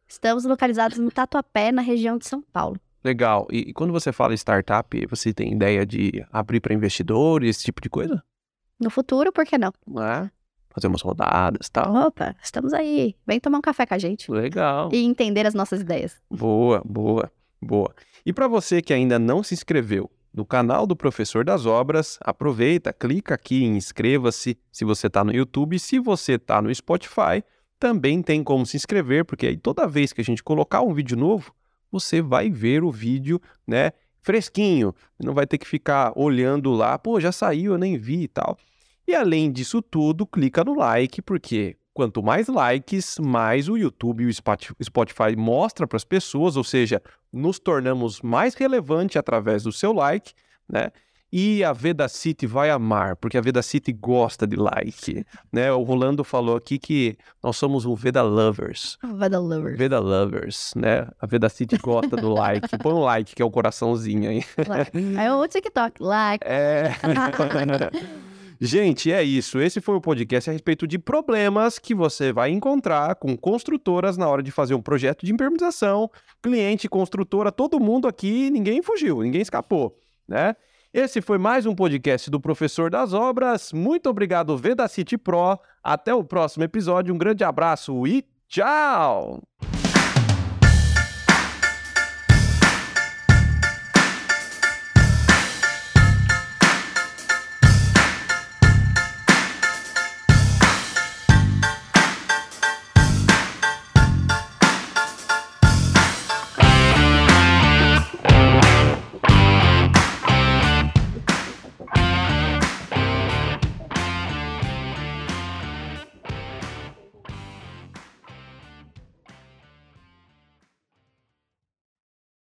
Estamos localizados no Tatuapé, na região de São Paulo. Legal. E, e quando você fala startup, você tem ideia de abrir para investidores, esse tipo de coisa? No futuro, por que não? É fazer umas rodadas e tal. Opa, estamos aí. Vem tomar um café com a gente. Legal. E entender as nossas ideias. Boa, boa, boa. E para você que ainda não se inscreveu no canal do Professor das Obras, aproveita, clica aqui em inscreva-se se você está no YouTube. Se você está no Spotify, também tem como se inscrever, porque aí toda vez que a gente colocar um vídeo novo, você vai ver o vídeo, né? Fresquinho, não vai ter que ficar olhando lá, pô, já saiu, eu nem vi e tal. E além disso tudo, clica no like, porque quanto mais likes, mais o YouTube e o Spotify mostra para as pessoas, ou seja, nos tornamos mais relevante através do seu like, né? E a Veda City vai amar, porque a Veda City gosta de like, né? O Rolando falou aqui que nós somos o Veda Lovers. Veda Lovers. Veda Lovers, né? A Veda City gosta do like. Põe um like, que é o coraçãozinho aí. Like. Aí o TikTok, like. É. Gente, é isso. Esse foi o podcast a respeito de problemas que você vai encontrar com construtoras na hora de fazer um projeto de impermeabilização. Cliente, construtora, todo mundo aqui, ninguém fugiu, ninguém escapou, né? Esse foi mais um podcast do Professor das Obras. Muito obrigado, Vedacity Pro. Até o próximo episódio. Um grande abraço e tchau!